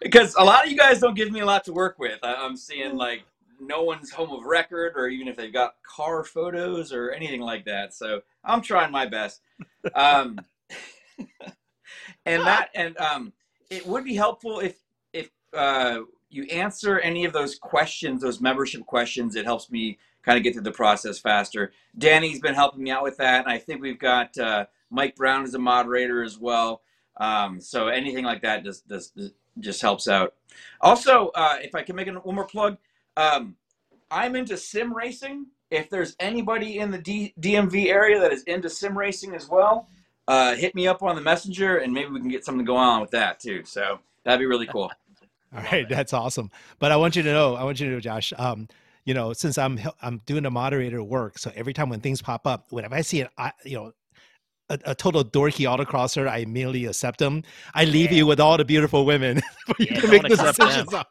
[SPEAKER 6] because a lot of you guys don't give me a lot to work with. I, I'm seeing like no one's home of record, or even if they've got car photos or anything like that. So I'm trying my best. Um, and that, and um, it would be helpful if if uh, you answer any of those questions, those membership questions. It helps me kind of get through the process faster. Danny's been helping me out with that, and I think we've got uh, Mike Brown as a moderator as well. Um, so anything like that just just just helps out. Also, uh, if I can make one more plug, um, I'm into sim racing. If there's anybody in the D- DMV area that is into sim racing as well, uh, hit me up on the messenger, and maybe we can get something going on with that too. So that'd be really cool. [LAUGHS]
[SPEAKER 1] All
[SPEAKER 6] Love
[SPEAKER 1] right,
[SPEAKER 6] it.
[SPEAKER 1] that's awesome. But I want you to know, I want you to know, Josh. Um, you know, since I'm I'm doing the moderator work, so every time when things pop up, whenever I see an, I, you know, a, a total dorky autocrosser, I immediately accept them. I leave
[SPEAKER 2] Yeah.
[SPEAKER 1] you with all the beautiful women [LAUGHS] for you
[SPEAKER 2] Yeah,
[SPEAKER 1] to make the decisions. on.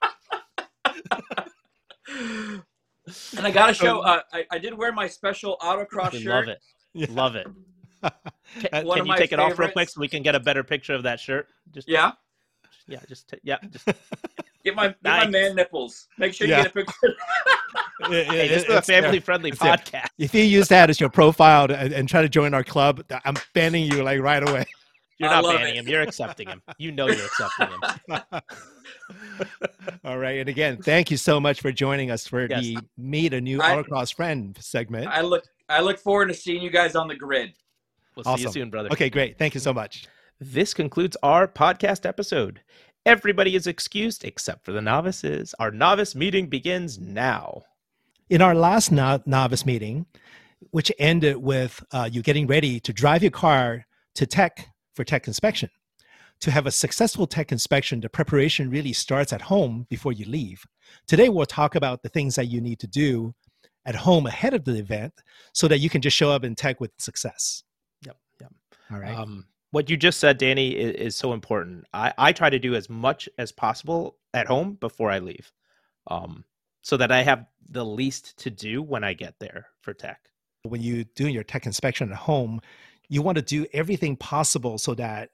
[SPEAKER 6] And I got to [LAUGHS] show. Uh, I, I did wear my special autocross shirt.
[SPEAKER 2] love it.
[SPEAKER 1] Yeah.
[SPEAKER 2] Love it. [LAUGHS]
[SPEAKER 1] Uh,
[SPEAKER 2] Can, can you
[SPEAKER 6] my
[SPEAKER 2] take it off real quick so we can get a better picture of that shirt? Just
[SPEAKER 6] Yeah.
[SPEAKER 2] yeah, just t- yeah, just
[SPEAKER 6] Get my get my man nipples. Make sure
[SPEAKER 1] Yeah.
[SPEAKER 6] you get a picture. [LAUGHS]
[SPEAKER 1] It-
[SPEAKER 2] hey,
[SPEAKER 1] it-
[SPEAKER 2] this is a
[SPEAKER 1] it's-
[SPEAKER 2] family friendly
[SPEAKER 1] it's there.
[SPEAKER 2] podcast.
[SPEAKER 1] If you use that as your profile to- and, and try to join our club, I'm banning you like right away. [LAUGHS]
[SPEAKER 2] You're
[SPEAKER 6] I
[SPEAKER 2] not banning
[SPEAKER 6] it.
[SPEAKER 2] him. You're accepting him. You know you're accepting him. [LAUGHS]
[SPEAKER 1] All right. And again, thank you so much for joining us for
[SPEAKER 2] Yes.
[SPEAKER 1] the Meet a New Autocross Friend segment.
[SPEAKER 6] I look I look forward to seeing you guys on the grid.
[SPEAKER 2] We'll see you soon, brother.
[SPEAKER 1] Okay, great. Thank you so much.
[SPEAKER 2] This concludes our podcast episode. Everybody is excused except for the novices. Our novice meeting begins now.
[SPEAKER 1] In our last no- novice meeting, which ended with uh, you getting ready to drive your car to tech for tech inspection. To have a successful tech inspection, the preparation really starts at home before you leave. Today, we'll talk about the things that you need to do at home ahead of the event so that you can just show up in tech with success.
[SPEAKER 2] Yep. Yep.
[SPEAKER 1] All right.
[SPEAKER 2] Um, what you just said, Danny, is, is so important. I, I try to do as much as possible at home before I leave, um, so that I have the least to do when I get there for tech.
[SPEAKER 1] when you doing your tech inspection at home, you want to do everything possible so that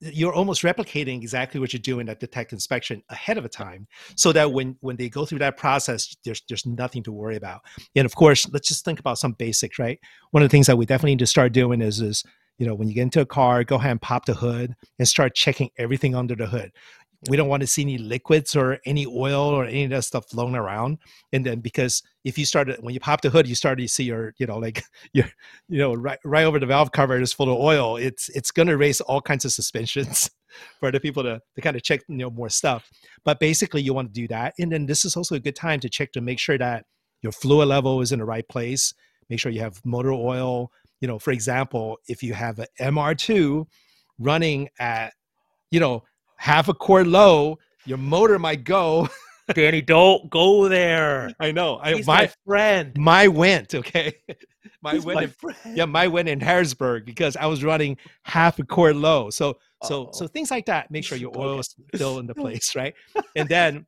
[SPEAKER 1] you're almost replicating exactly what you're doing at the tech inspection ahead of a time so that when when they go through that process there's there's nothing to worry about and of course let's just think about some basics right one of the things that we definitely need to start doing is is you know when you get into a car go ahead and pop the hood and start checking everything under the hood. We don't want to see any liquids or any oil or any of that stuff flown around. And then because if you started when you pop the hood you start to see your you know like [LAUGHS] your you know right right over the valve cover is full of oil. It's it's to raise all kinds of suspensions [LAUGHS] for the people to, to kind of check you know more stuff. But basically you want to do that. And then this is also a good time to check to make sure that your fluid level is in the right place. Make sure you have motor oil you know for example if you have an mr2 running at you know half a quart low your motor might go [LAUGHS]
[SPEAKER 2] Danny, don't go there. [LAUGHS]
[SPEAKER 1] i know I,
[SPEAKER 2] He's my,
[SPEAKER 1] my
[SPEAKER 2] friend.
[SPEAKER 1] my went okay [LAUGHS] my
[SPEAKER 2] He's
[SPEAKER 1] went
[SPEAKER 2] my
[SPEAKER 1] in
[SPEAKER 2] friend.
[SPEAKER 1] yeah, my went in Harrisburg because I was running half a quart low. So so so things like that. Make sure your oil is still in the place, right? And then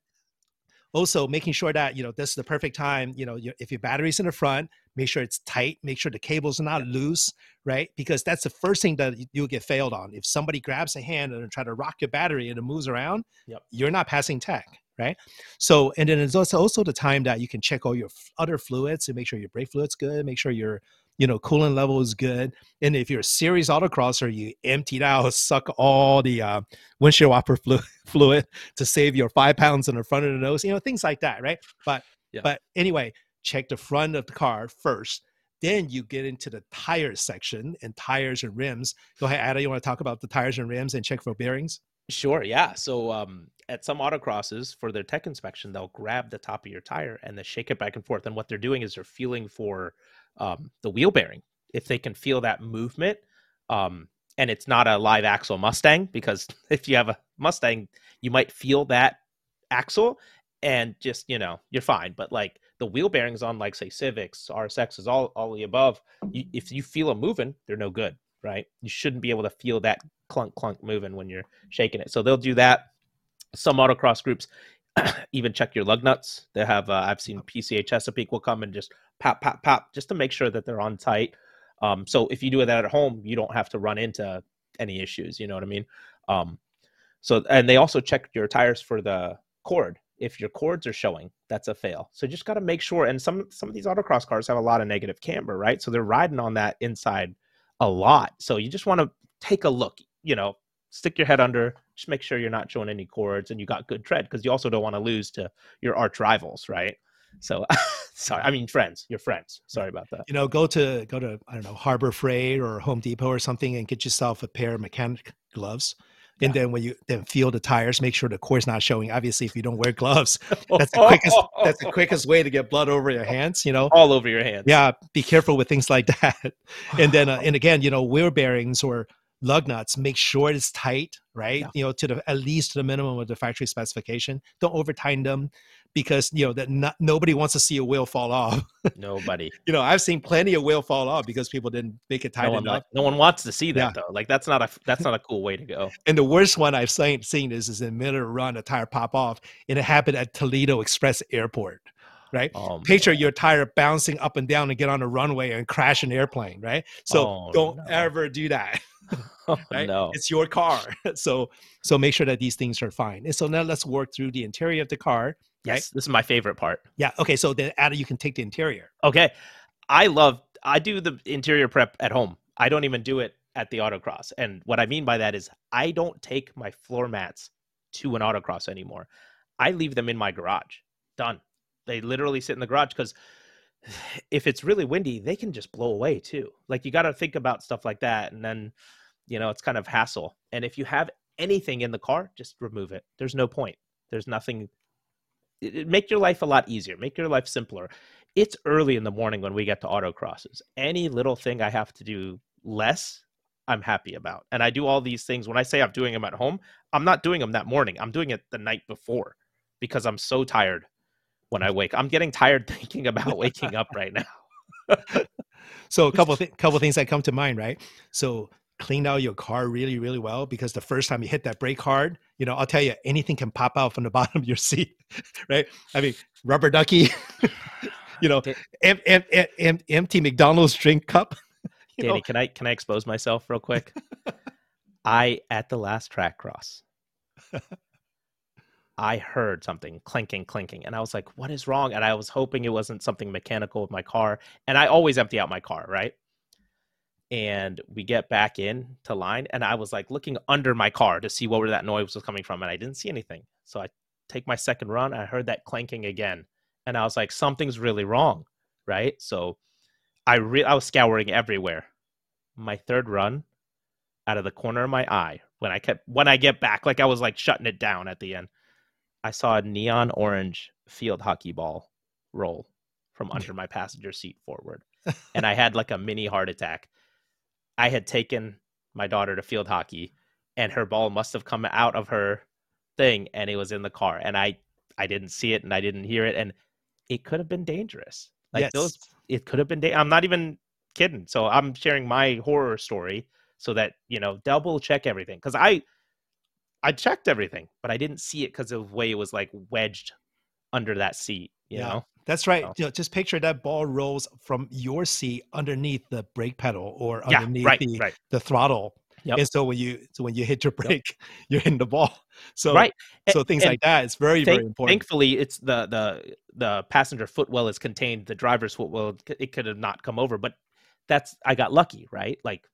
[SPEAKER 1] also making sure that you know this is the perfect time. You know, your, if your battery's in the front, make sure it's tight. Make sure the cables are not loose, right? Because that's the first thing that you- you'll get failed on. If somebody grabs a hand and try to rock your battery and it moves around,
[SPEAKER 2] Yep.
[SPEAKER 1] you're not passing tech. Right. So, and then it's also the time that you can check all your f- other fluids and make sure your brake fluid's good, make sure your you know coolant level is good and if you're a series autocrosser you emptied out [LAUGHS] suck all the uh, windshield wiper flu- [LAUGHS] fluid to save your five pounds in the front of the nose you know things like that right but
[SPEAKER 2] Yeah.
[SPEAKER 1] but anyway check the front of the car first then you get into the tires section and tires and rims go ahead Atta, you want to talk about the tires and rims and check for bearings
[SPEAKER 2] Sure, yeah. So um, at some autocrosses for their tech inspection, they'll grab the top of your tire and they shake it back and forth. And what they're doing is they're feeling for um, the wheel bearing. If they can feel that movement, um, and it's not a live axle Mustang, because [LAUGHS] if you have a Mustang, you might feel that axle and just you know you're fine. But like the wheel bearings on like say Civics, RSXs, all all the above, you, if you feel them moving, they're no good, right? You shouldn't be able to feel that clunk clunk moving when you're shaking it. So they'll do that. Some autocross groups [CLEARS THROAT] even check your lug nuts. They have uh, I've seen PCA Chesapeake will come and just pop pop pop just to make sure that they're on tight. Um, so if you do that at home, you don't have to run into any issues. You know what I mean? Um, so and they also check your tires for the cord. If your cords are showing, that's a fail. So just got to make sure. And some some of these autocross cars have a lot of negative camber, right? So they're riding on that inside a lot. So you just want to take a look. You know, stick your head under. Just make sure you're not showing any cords and you got good tread because you also don't want to lose to your arch rivals, right? So [LAUGHS] sorry, I mean friends. Your friends. Sorry about that.
[SPEAKER 1] you know go to go to i don't know harbor freight or home depot or something and get yourself a pair of mechanic gloves and then when you then feel the tires make sure the core's not showing obviously if you don't wear gloves [LAUGHS] that's the quickest that's the quickest way to get blood over your hands you know
[SPEAKER 2] all over your hands.
[SPEAKER 1] yeah be careful with things like [LAUGHS] that and then uh, and again you know wheel bearings or lug nuts, make sure it's tight, right?
[SPEAKER 2] Yeah.
[SPEAKER 1] You know, to the at least to the minimum of the factory specification. Don't over tighten them because you know that not, nobody wants to see a wheel fall off.
[SPEAKER 2] Nobody. [LAUGHS]
[SPEAKER 1] you know, I've seen plenty of wheel fall off because people didn't make it tight
[SPEAKER 2] No
[SPEAKER 1] enough.
[SPEAKER 2] like- no one wants to see that
[SPEAKER 1] Yeah.
[SPEAKER 2] though. Like that's not a that's not a cool way to go.
[SPEAKER 1] And the worst one I've seen, seen is, is in the middle of a run, a tire pop off, and it happened at Toledo Express Airport, right?
[SPEAKER 2] Oh,
[SPEAKER 1] Picture your tire bouncing up and down and get on a runway and crash an airplane, right? So
[SPEAKER 2] Oh,
[SPEAKER 1] don't
[SPEAKER 2] no.
[SPEAKER 1] ever do that. [LAUGHS]
[SPEAKER 2] Oh,
[SPEAKER 1] right?
[SPEAKER 2] no.
[SPEAKER 1] It's your car. [LAUGHS] So so make sure that these things are fine. And so now let's work through the interior of the car. Right?
[SPEAKER 2] Yes, this is my favorite part.
[SPEAKER 1] Yeah. Okay. So then Atta, you can take the interior.
[SPEAKER 2] Okay. I love I do the interior prep at home. I don't even do it at the autocross. And what I mean by that is I don't take my floor mats to an autocross anymore. I leave them in my garage. Done. They literally sit in the garage because if it's really windy, they can just blow away too. Like you got to think about stuff like that. And then, you know, it's kind of hassle. And if you have anything in the car, just remove it. There's no point. There's nothing. Make your life a lot easier. Make your life simpler it's early in the morning when we get to autocrosses. Any little thing I have to do less, I'm happy about. And I do all these things. When I say I'm doing them at home, I'm not doing them that morning. I'm doing it the night before because I'm so tired when I wake. I'm getting tired [LAUGHS] thinking about waking up right now. [LAUGHS]
[SPEAKER 1] So a couple th- couple things that come to mind, right? So clean out your car really, really well because the first time you hit that brake hard, you know, I'll tell you, anything can pop out from the [LAUGHS] bottom of your seat, right? I mean, rubber ducky, [LAUGHS] you know, em- em- em- em- empty McDonald's drink cup. [LAUGHS]
[SPEAKER 2] Danny,
[SPEAKER 1] know,
[SPEAKER 2] can I can I expose myself real quick? I at the last track cross. I heard something clinking, clinking, and I was like, "What is wrong?" And I was hoping it wasn't something mechanical with my car. And I always empty out my car, right? And we get back in to line, and I was like looking under my car to see where that noise was coming from, and I didn't see anything. So I take my second run, I heard that clanking again, and I was like, "Something's really wrong," right? So I re- I was scouring everywhere. My third run, out of the corner of my eye, when I kept when I get back, like I was like shutting it down at the end. I saw a neon orange field hockey ball roll from [LAUGHS] under my passenger seat forward, [LAUGHS] and I had like a mini heart attack. I had taken my daughter to field hockey, and her ball must have come out of her thing, and it was in the car, and I I didn't see it and I didn't hear it, and it could have been dangerous. Like
[SPEAKER 1] yes.
[SPEAKER 2] those it could have been da- i'm not even kidding so i'm sharing my horror story so that you know double check everything because i i checked everything but i didn't see it because of the way it was like wedged under that seat you
[SPEAKER 1] Yeah.
[SPEAKER 2] know
[SPEAKER 1] That's right.
[SPEAKER 2] Oh.
[SPEAKER 1] You know, just picture that ball rolls from your seat underneath the brake pedal or
[SPEAKER 2] yeah
[SPEAKER 1] underneath
[SPEAKER 2] right
[SPEAKER 1] the,
[SPEAKER 2] right
[SPEAKER 1] the throttle.
[SPEAKER 2] Yep.
[SPEAKER 1] And so when you so when you hit your brake, [LAUGHS] you're hitting the ball. So
[SPEAKER 2] right
[SPEAKER 1] so things
[SPEAKER 2] and
[SPEAKER 1] like that is very,
[SPEAKER 2] thank-
[SPEAKER 1] very important.
[SPEAKER 2] thankfully it's the the the passenger footwell is contained the driver's footwell it could have not come over but that's i got lucky right like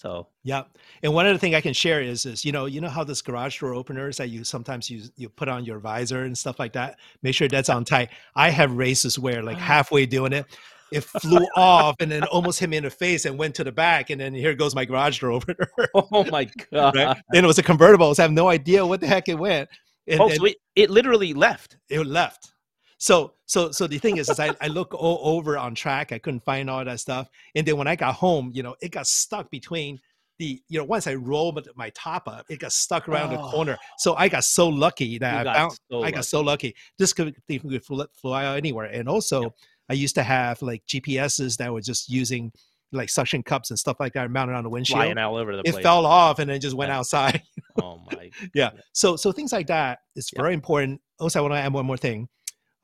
[SPEAKER 2] so
[SPEAKER 1] Yeah. And one other thing I can share is is you know, you know how this garage door openers that you sometimes use you put on your visor and stuff like that. Make sure that's on tight. I have races where like ah. halfway doing it, it flew [LAUGHS] off and then almost hit me in the face and went to the back. And then here goes my garage door [LAUGHS] opener.
[SPEAKER 2] oh my god
[SPEAKER 1] right? Then it was a convertible. So I have no idea what the heck it went. And,
[SPEAKER 2] oh
[SPEAKER 1] and
[SPEAKER 2] so it, it literally left
[SPEAKER 1] it left. So so so the thing is, is I, I look all over on track. I couldn't find all that stuff. And then when I got home, you know, it got stuck between the, you know, once I rolled my top up, it got stuck around the
[SPEAKER 2] Oh.
[SPEAKER 1] corner. So I got so lucky that
[SPEAKER 2] You
[SPEAKER 1] I
[SPEAKER 2] so
[SPEAKER 1] I got so lucky. This could could fly, out anywhere. And also
[SPEAKER 2] Yep.
[SPEAKER 1] I used to have like GPSs that were just using like suction cups and stuff like that mounted on the windshield.
[SPEAKER 2] flying all over the
[SPEAKER 1] It fell off and then just went
[SPEAKER 2] Yeah.
[SPEAKER 1] outside. [LAUGHS]
[SPEAKER 2] oh my
[SPEAKER 1] yeah. So so things like that is
[SPEAKER 2] Yeah.
[SPEAKER 1] very important. Also, I want to add one more thing: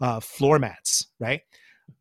[SPEAKER 1] uh, floor mats. Right.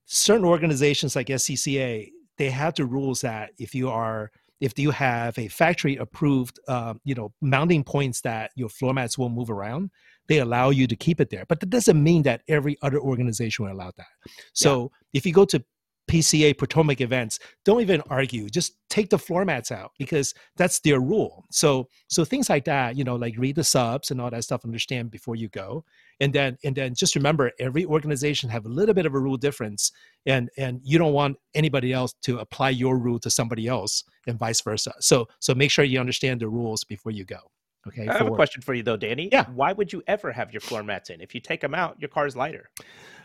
[SPEAKER 1] Certain organizations like SCCA they have the rules that if you are if you have a factory approved uh, you know mounting points that your floor mats will move around they allow you to keep it there. But that doesn't mean that every other organization will allow that. So if you go to pca potomac events don't even argue. Just take the floor mats out because that's their rule. So so things like that you know like read the subs and all that stuff understand before you go and then and then just remember every organization have a little bit of a rule difference and and you don't want anybody else to apply your rule to somebody else and vice versa so so make sure you understand the rules before you go okay
[SPEAKER 2] I have a question for you though, Danny.
[SPEAKER 1] Yeah.
[SPEAKER 2] Why would you ever have your floor mats in? If you take them out, your car's lighter.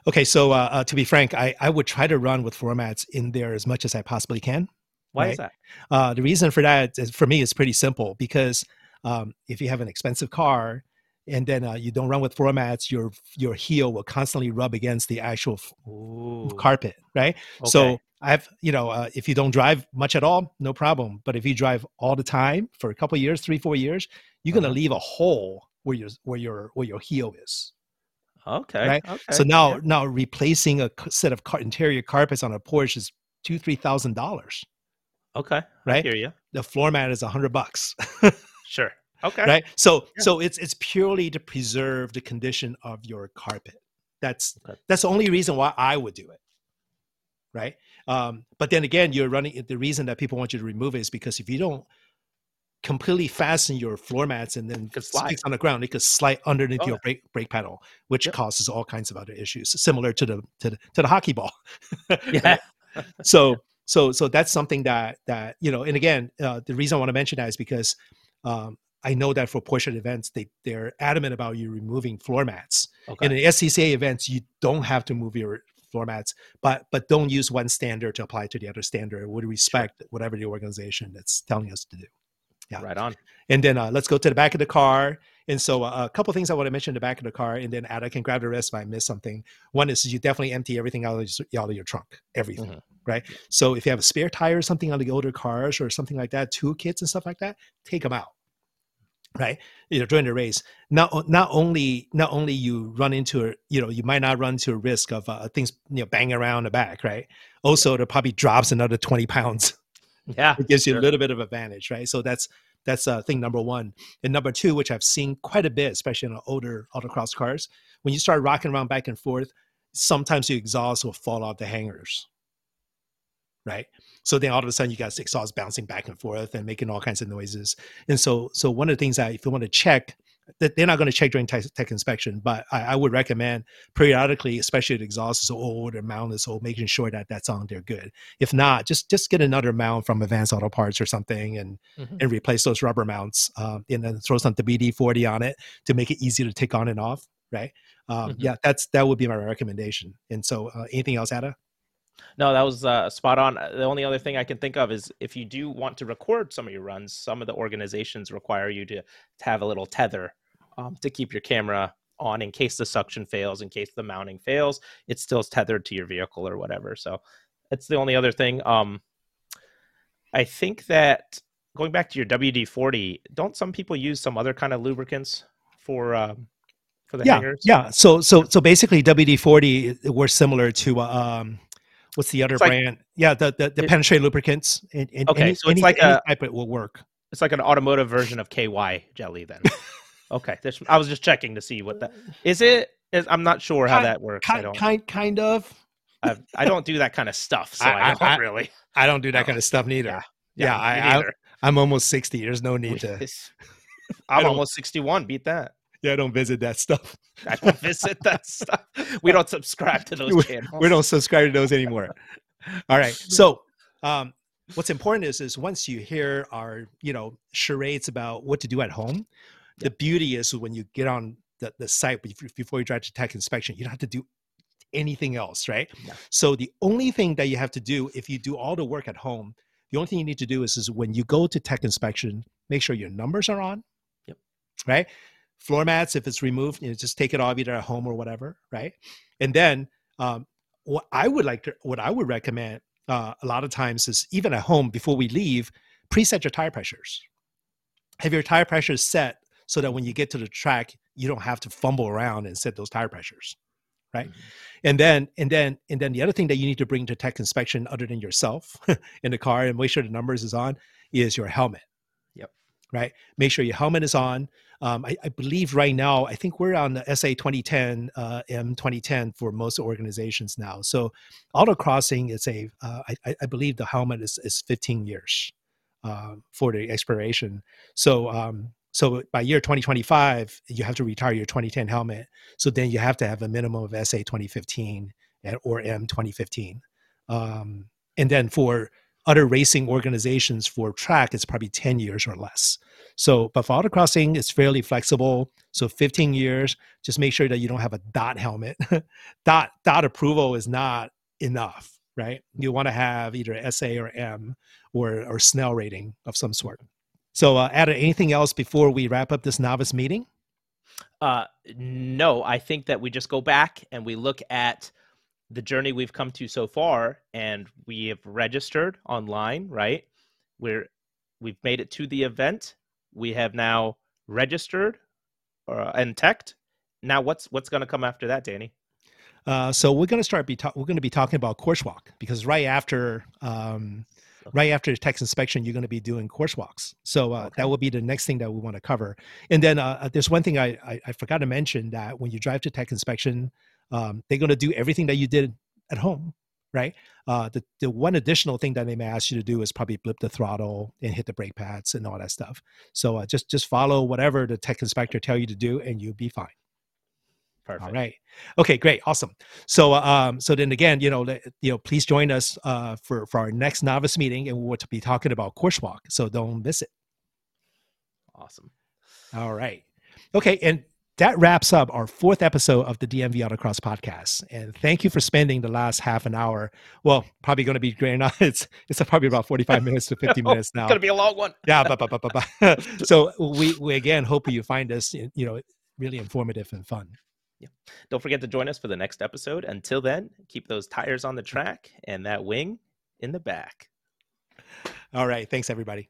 [SPEAKER 1] okay so uh, uh, to be frank I, I would try to run with floor mats in there as much as i possibly can
[SPEAKER 2] Why
[SPEAKER 1] right?
[SPEAKER 2] is that?
[SPEAKER 1] Uh, the reason for that, is, for me, is pretty simple because um, if you have an expensive car and then uh, you don't run with floor mats, your your heel will constantly rub against the actual
[SPEAKER 2] Ooh.
[SPEAKER 1] carpet, right? So I've, you know, uh, if you don't drive much at all, no problem. But if you drive all the time for a couple of years, three, four years, you're gonna
[SPEAKER 2] Uh-huh.
[SPEAKER 1] leave a hole where your where your where your heel is.
[SPEAKER 2] Okay.
[SPEAKER 1] right?
[SPEAKER 2] Okay.
[SPEAKER 1] So now
[SPEAKER 2] yeah.
[SPEAKER 1] now replacing a set of car- interior carpets on a Porsche is two three thousand dollars.
[SPEAKER 2] Okay. I
[SPEAKER 1] right?
[SPEAKER 2] hear you.
[SPEAKER 1] The floor mat is a hundred bucks, [LAUGHS]
[SPEAKER 2] Sure. Okay.
[SPEAKER 1] right? So
[SPEAKER 2] Yeah.
[SPEAKER 1] so it's it's purely to preserve the condition of your carpet. That's
[SPEAKER 2] Okay.
[SPEAKER 1] that's the only reason why I would do it, right? Um, but then again, you're running. The reason that people want you to remove it is because if you don't completely fasten your floor mats and then
[SPEAKER 2] could slide.
[SPEAKER 1] sticks on the ground, it could slide underneath
[SPEAKER 2] Oh,
[SPEAKER 1] your brake brake pedal, which
[SPEAKER 2] Yep.
[SPEAKER 1] causes all kinds of other issues, similar to the to the, to the hockey ball. [LAUGHS]
[SPEAKER 2] Yeah. [LAUGHS]
[SPEAKER 1] so so so that's something that that you know and again uh, the reason i want to mention that is because um, i know that for Porsche events they they're adamant about you removing floor mats
[SPEAKER 2] Okay.
[SPEAKER 1] And in the scca events you don't have to move your floor mats but but don't use one standard to apply to the other standard would respect whatever the organization that's telling us to do yeah.
[SPEAKER 2] Right on.
[SPEAKER 1] and then uh, let's go to the back of the car. And so uh, a couple things I want to mention in the back of the car, and then Atta can grab the rest if I miss something. One is you definitely empty everything out of, your- out of your trunk, everything,
[SPEAKER 2] Mhm.
[SPEAKER 1] right? So if you have a spare tire or something on the older cars or something like that, toolkits and stuff like that, take them out, right? You know, during the race. Not not only not only you run into a, you know, you might not run into a risk of uh, things you know banging around the back, right? Also, it probably drops another twenty pounds
[SPEAKER 2] Yeah.
[SPEAKER 1] it gives you
[SPEAKER 2] sure.
[SPEAKER 1] a little bit of advantage, right? So that's that's uh, thing number one. And number two, which I've seen quite a bit, especially in older autocross cars, when you start rocking around back and forth, sometimes your exhaust will fall off the hangers, right? So then all of a sudden you got exhaust bouncing back and forth and making all kinds of noises. And so so one of the things that if you want to check that they're not going to check during tech, tech inspection, but I, I would recommend periodically, especially if the exhaust is old or mount is old, making sure that that's on there good. If not, just just get another mount from Advanced Auto Parts or something and
[SPEAKER 2] Mhm.
[SPEAKER 1] and replace those rubber mounts, um, and then throw some WD forty on it to make it easy to take on and off. Right? Um,
[SPEAKER 2] Mhm.
[SPEAKER 1] Yeah, that's that would be my recommendation. And so, uh, anything else, Atta?
[SPEAKER 2] No, that was uh, spot on. Uh, The only other thing I can think of is if you do want to record some of your runs, some of the organizations require you to, to have a little tether um, to keep your camera on in case the suction fails, in case the mounting fails. It still is tethered to your vehicle or whatever. So that's the only other thing. Um, I think that going back to your WD forty, don't some people use some other kind of lubricants for um, for the
[SPEAKER 1] yeah,
[SPEAKER 2] hangers?
[SPEAKER 1] yeah. So so so basically, WD forty we're similar to uh, um, what's the other
[SPEAKER 2] It's like-
[SPEAKER 1] brand? yeah, the the, the
[SPEAKER 2] It-
[SPEAKER 1] penetrate lubricants. And,
[SPEAKER 2] Okay,
[SPEAKER 1] any,
[SPEAKER 2] so it's
[SPEAKER 1] any,
[SPEAKER 2] like
[SPEAKER 1] any
[SPEAKER 2] a-
[SPEAKER 1] type it will work.
[SPEAKER 2] It's like an automotive version of KY jelly then. [LAUGHS] okay. This, I was just checking to see what that is uh, it is I'm not sure how
[SPEAKER 1] Kind-
[SPEAKER 2] that works. I
[SPEAKER 1] Kind
[SPEAKER 2] don't
[SPEAKER 1] kind kind of.
[SPEAKER 2] I've, I don't do that kind of stuff, so
[SPEAKER 1] I-
[SPEAKER 2] I,
[SPEAKER 1] I-
[SPEAKER 2] don't
[SPEAKER 1] I-
[SPEAKER 2] really.
[SPEAKER 1] I don't do that kind of stuff neither.
[SPEAKER 2] Yeah.
[SPEAKER 1] Yeah,
[SPEAKER 2] me
[SPEAKER 1] I, I. I'm almost sixty. There's no need to. [LAUGHS] I
[SPEAKER 2] I'm almost 61. Beat that.
[SPEAKER 1] Yeah, I don't visit that stuff. [LAUGHS]
[SPEAKER 2] I don't visit that stuff. We don't subscribe to those [LAUGHS]
[SPEAKER 1] We-
[SPEAKER 2] channels.
[SPEAKER 1] we don't subscribe to those anymore. All right. [LAUGHS] So, um, what's important is is once you hear our you know charades about what to do at home, the beauty is when you get on the, the site before you drive to tech inspection, you don't have to do anything else, right?
[SPEAKER 2] Yeah.
[SPEAKER 1] So the only thing that you have to do if you do all the work at home, the only thing you need to do is is when you go to tech inspection, make sure your numbers are on.
[SPEAKER 2] Yep.
[SPEAKER 1] Right. Floor mats, if it's removed, you know, just take it off either at home or whatever. Right. And then um, what I would like to, what I would recommend uh, a lot of times is even at home before we leave, preset your tire pressures. Have your tire pressures set so that when you get to the track, you don't have to fumble around and set those tire pressures, right?
[SPEAKER 2] Mhm.
[SPEAKER 1] And then, and then, and then the other thing that you need to bring to tech inspection, other than yourself [LAUGHS] in the car and make sure the numbers is on, is your helmet.
[SPEAKER 2] Yep.
[SPEAKER 1] Right. Make sure your helmet is on. Um, I, I believe right now, I think we're on the SA 2010 uh, M 2010 for most organizations now. So autocrossing is a, uh, I, I believe the helmet is, is 15 years um, for the expiration. So, um, so by year 2025, you have to retire your 2010 helmet. So then you have to have a minimum of SA 2015 and, or M 2015. Um, and then for other racing organizations for track, it's probably 10 years or less. So, but for autocrossing, it's fairly flexible. So 15 years, just make sure that you don't have a dot helmet. [LAUGHS] dot, dot approval is not enough right? You want to have either SA or M or or Snell rating of some sort. So, uh, add anything else before we wrap up this novice meeting?
[SPEAKER 2] Uh, no, I think that we just go back and we look at the journey we've come to so far, and we have registered online, right? We're we've made it to the event. We have now registered uh, and teched. Now, what's what's going to come after that, Danny?
[SPEAKER 1] Uh, so we're going to start be ta- we're going to be talking about course walk because right after um, right after the tech inspection you're going to be doing course walks so uh, okay. that will be the next thing that we want to cover and then uh, uh, there's one thing I, I, I forgot to mention that when you drive to tech inspection um, they're going to do everything that you did at home right uh, the, the one additional thing that they may ask you to do is probably blip the throttle and hit the brake pads and all that stuff so uh, just just follow whatever the tech inspector tell you to do and you'll be fine
[SPEAKER 2] Perfect.
[SPEAKER 1] All right. Okay. Great. Awesome. So, um, so then again, you know, you know, please join us uh, for for our next novice meeting, and we'll be talking about course walk. So don't miss it.
[SPEAKER 2] Awesome.
[SPEAKER 1] All right. Okay, and that wraps up our fourth episode of the DMV Autocross podcast. And thank you for spending the last half an hour. Well, probably going to be great. [LAUGHS] It's it's probably about forty five minutes to fifty [LAUGHS] oh, minutes now.
[SPEAKER 2] It's going to be a long one. [LAUGHS]
[SPEAKER 1] yeah. But, but, but, but, so we we again hope you find this you know really informative and fun.
[SPEAKER 2] Yeah. Don't forget to join us for the next episode. Until then, keep those tires on the track and that wing in the back.
[SPEAKER 1] All right. Thanks, everybody.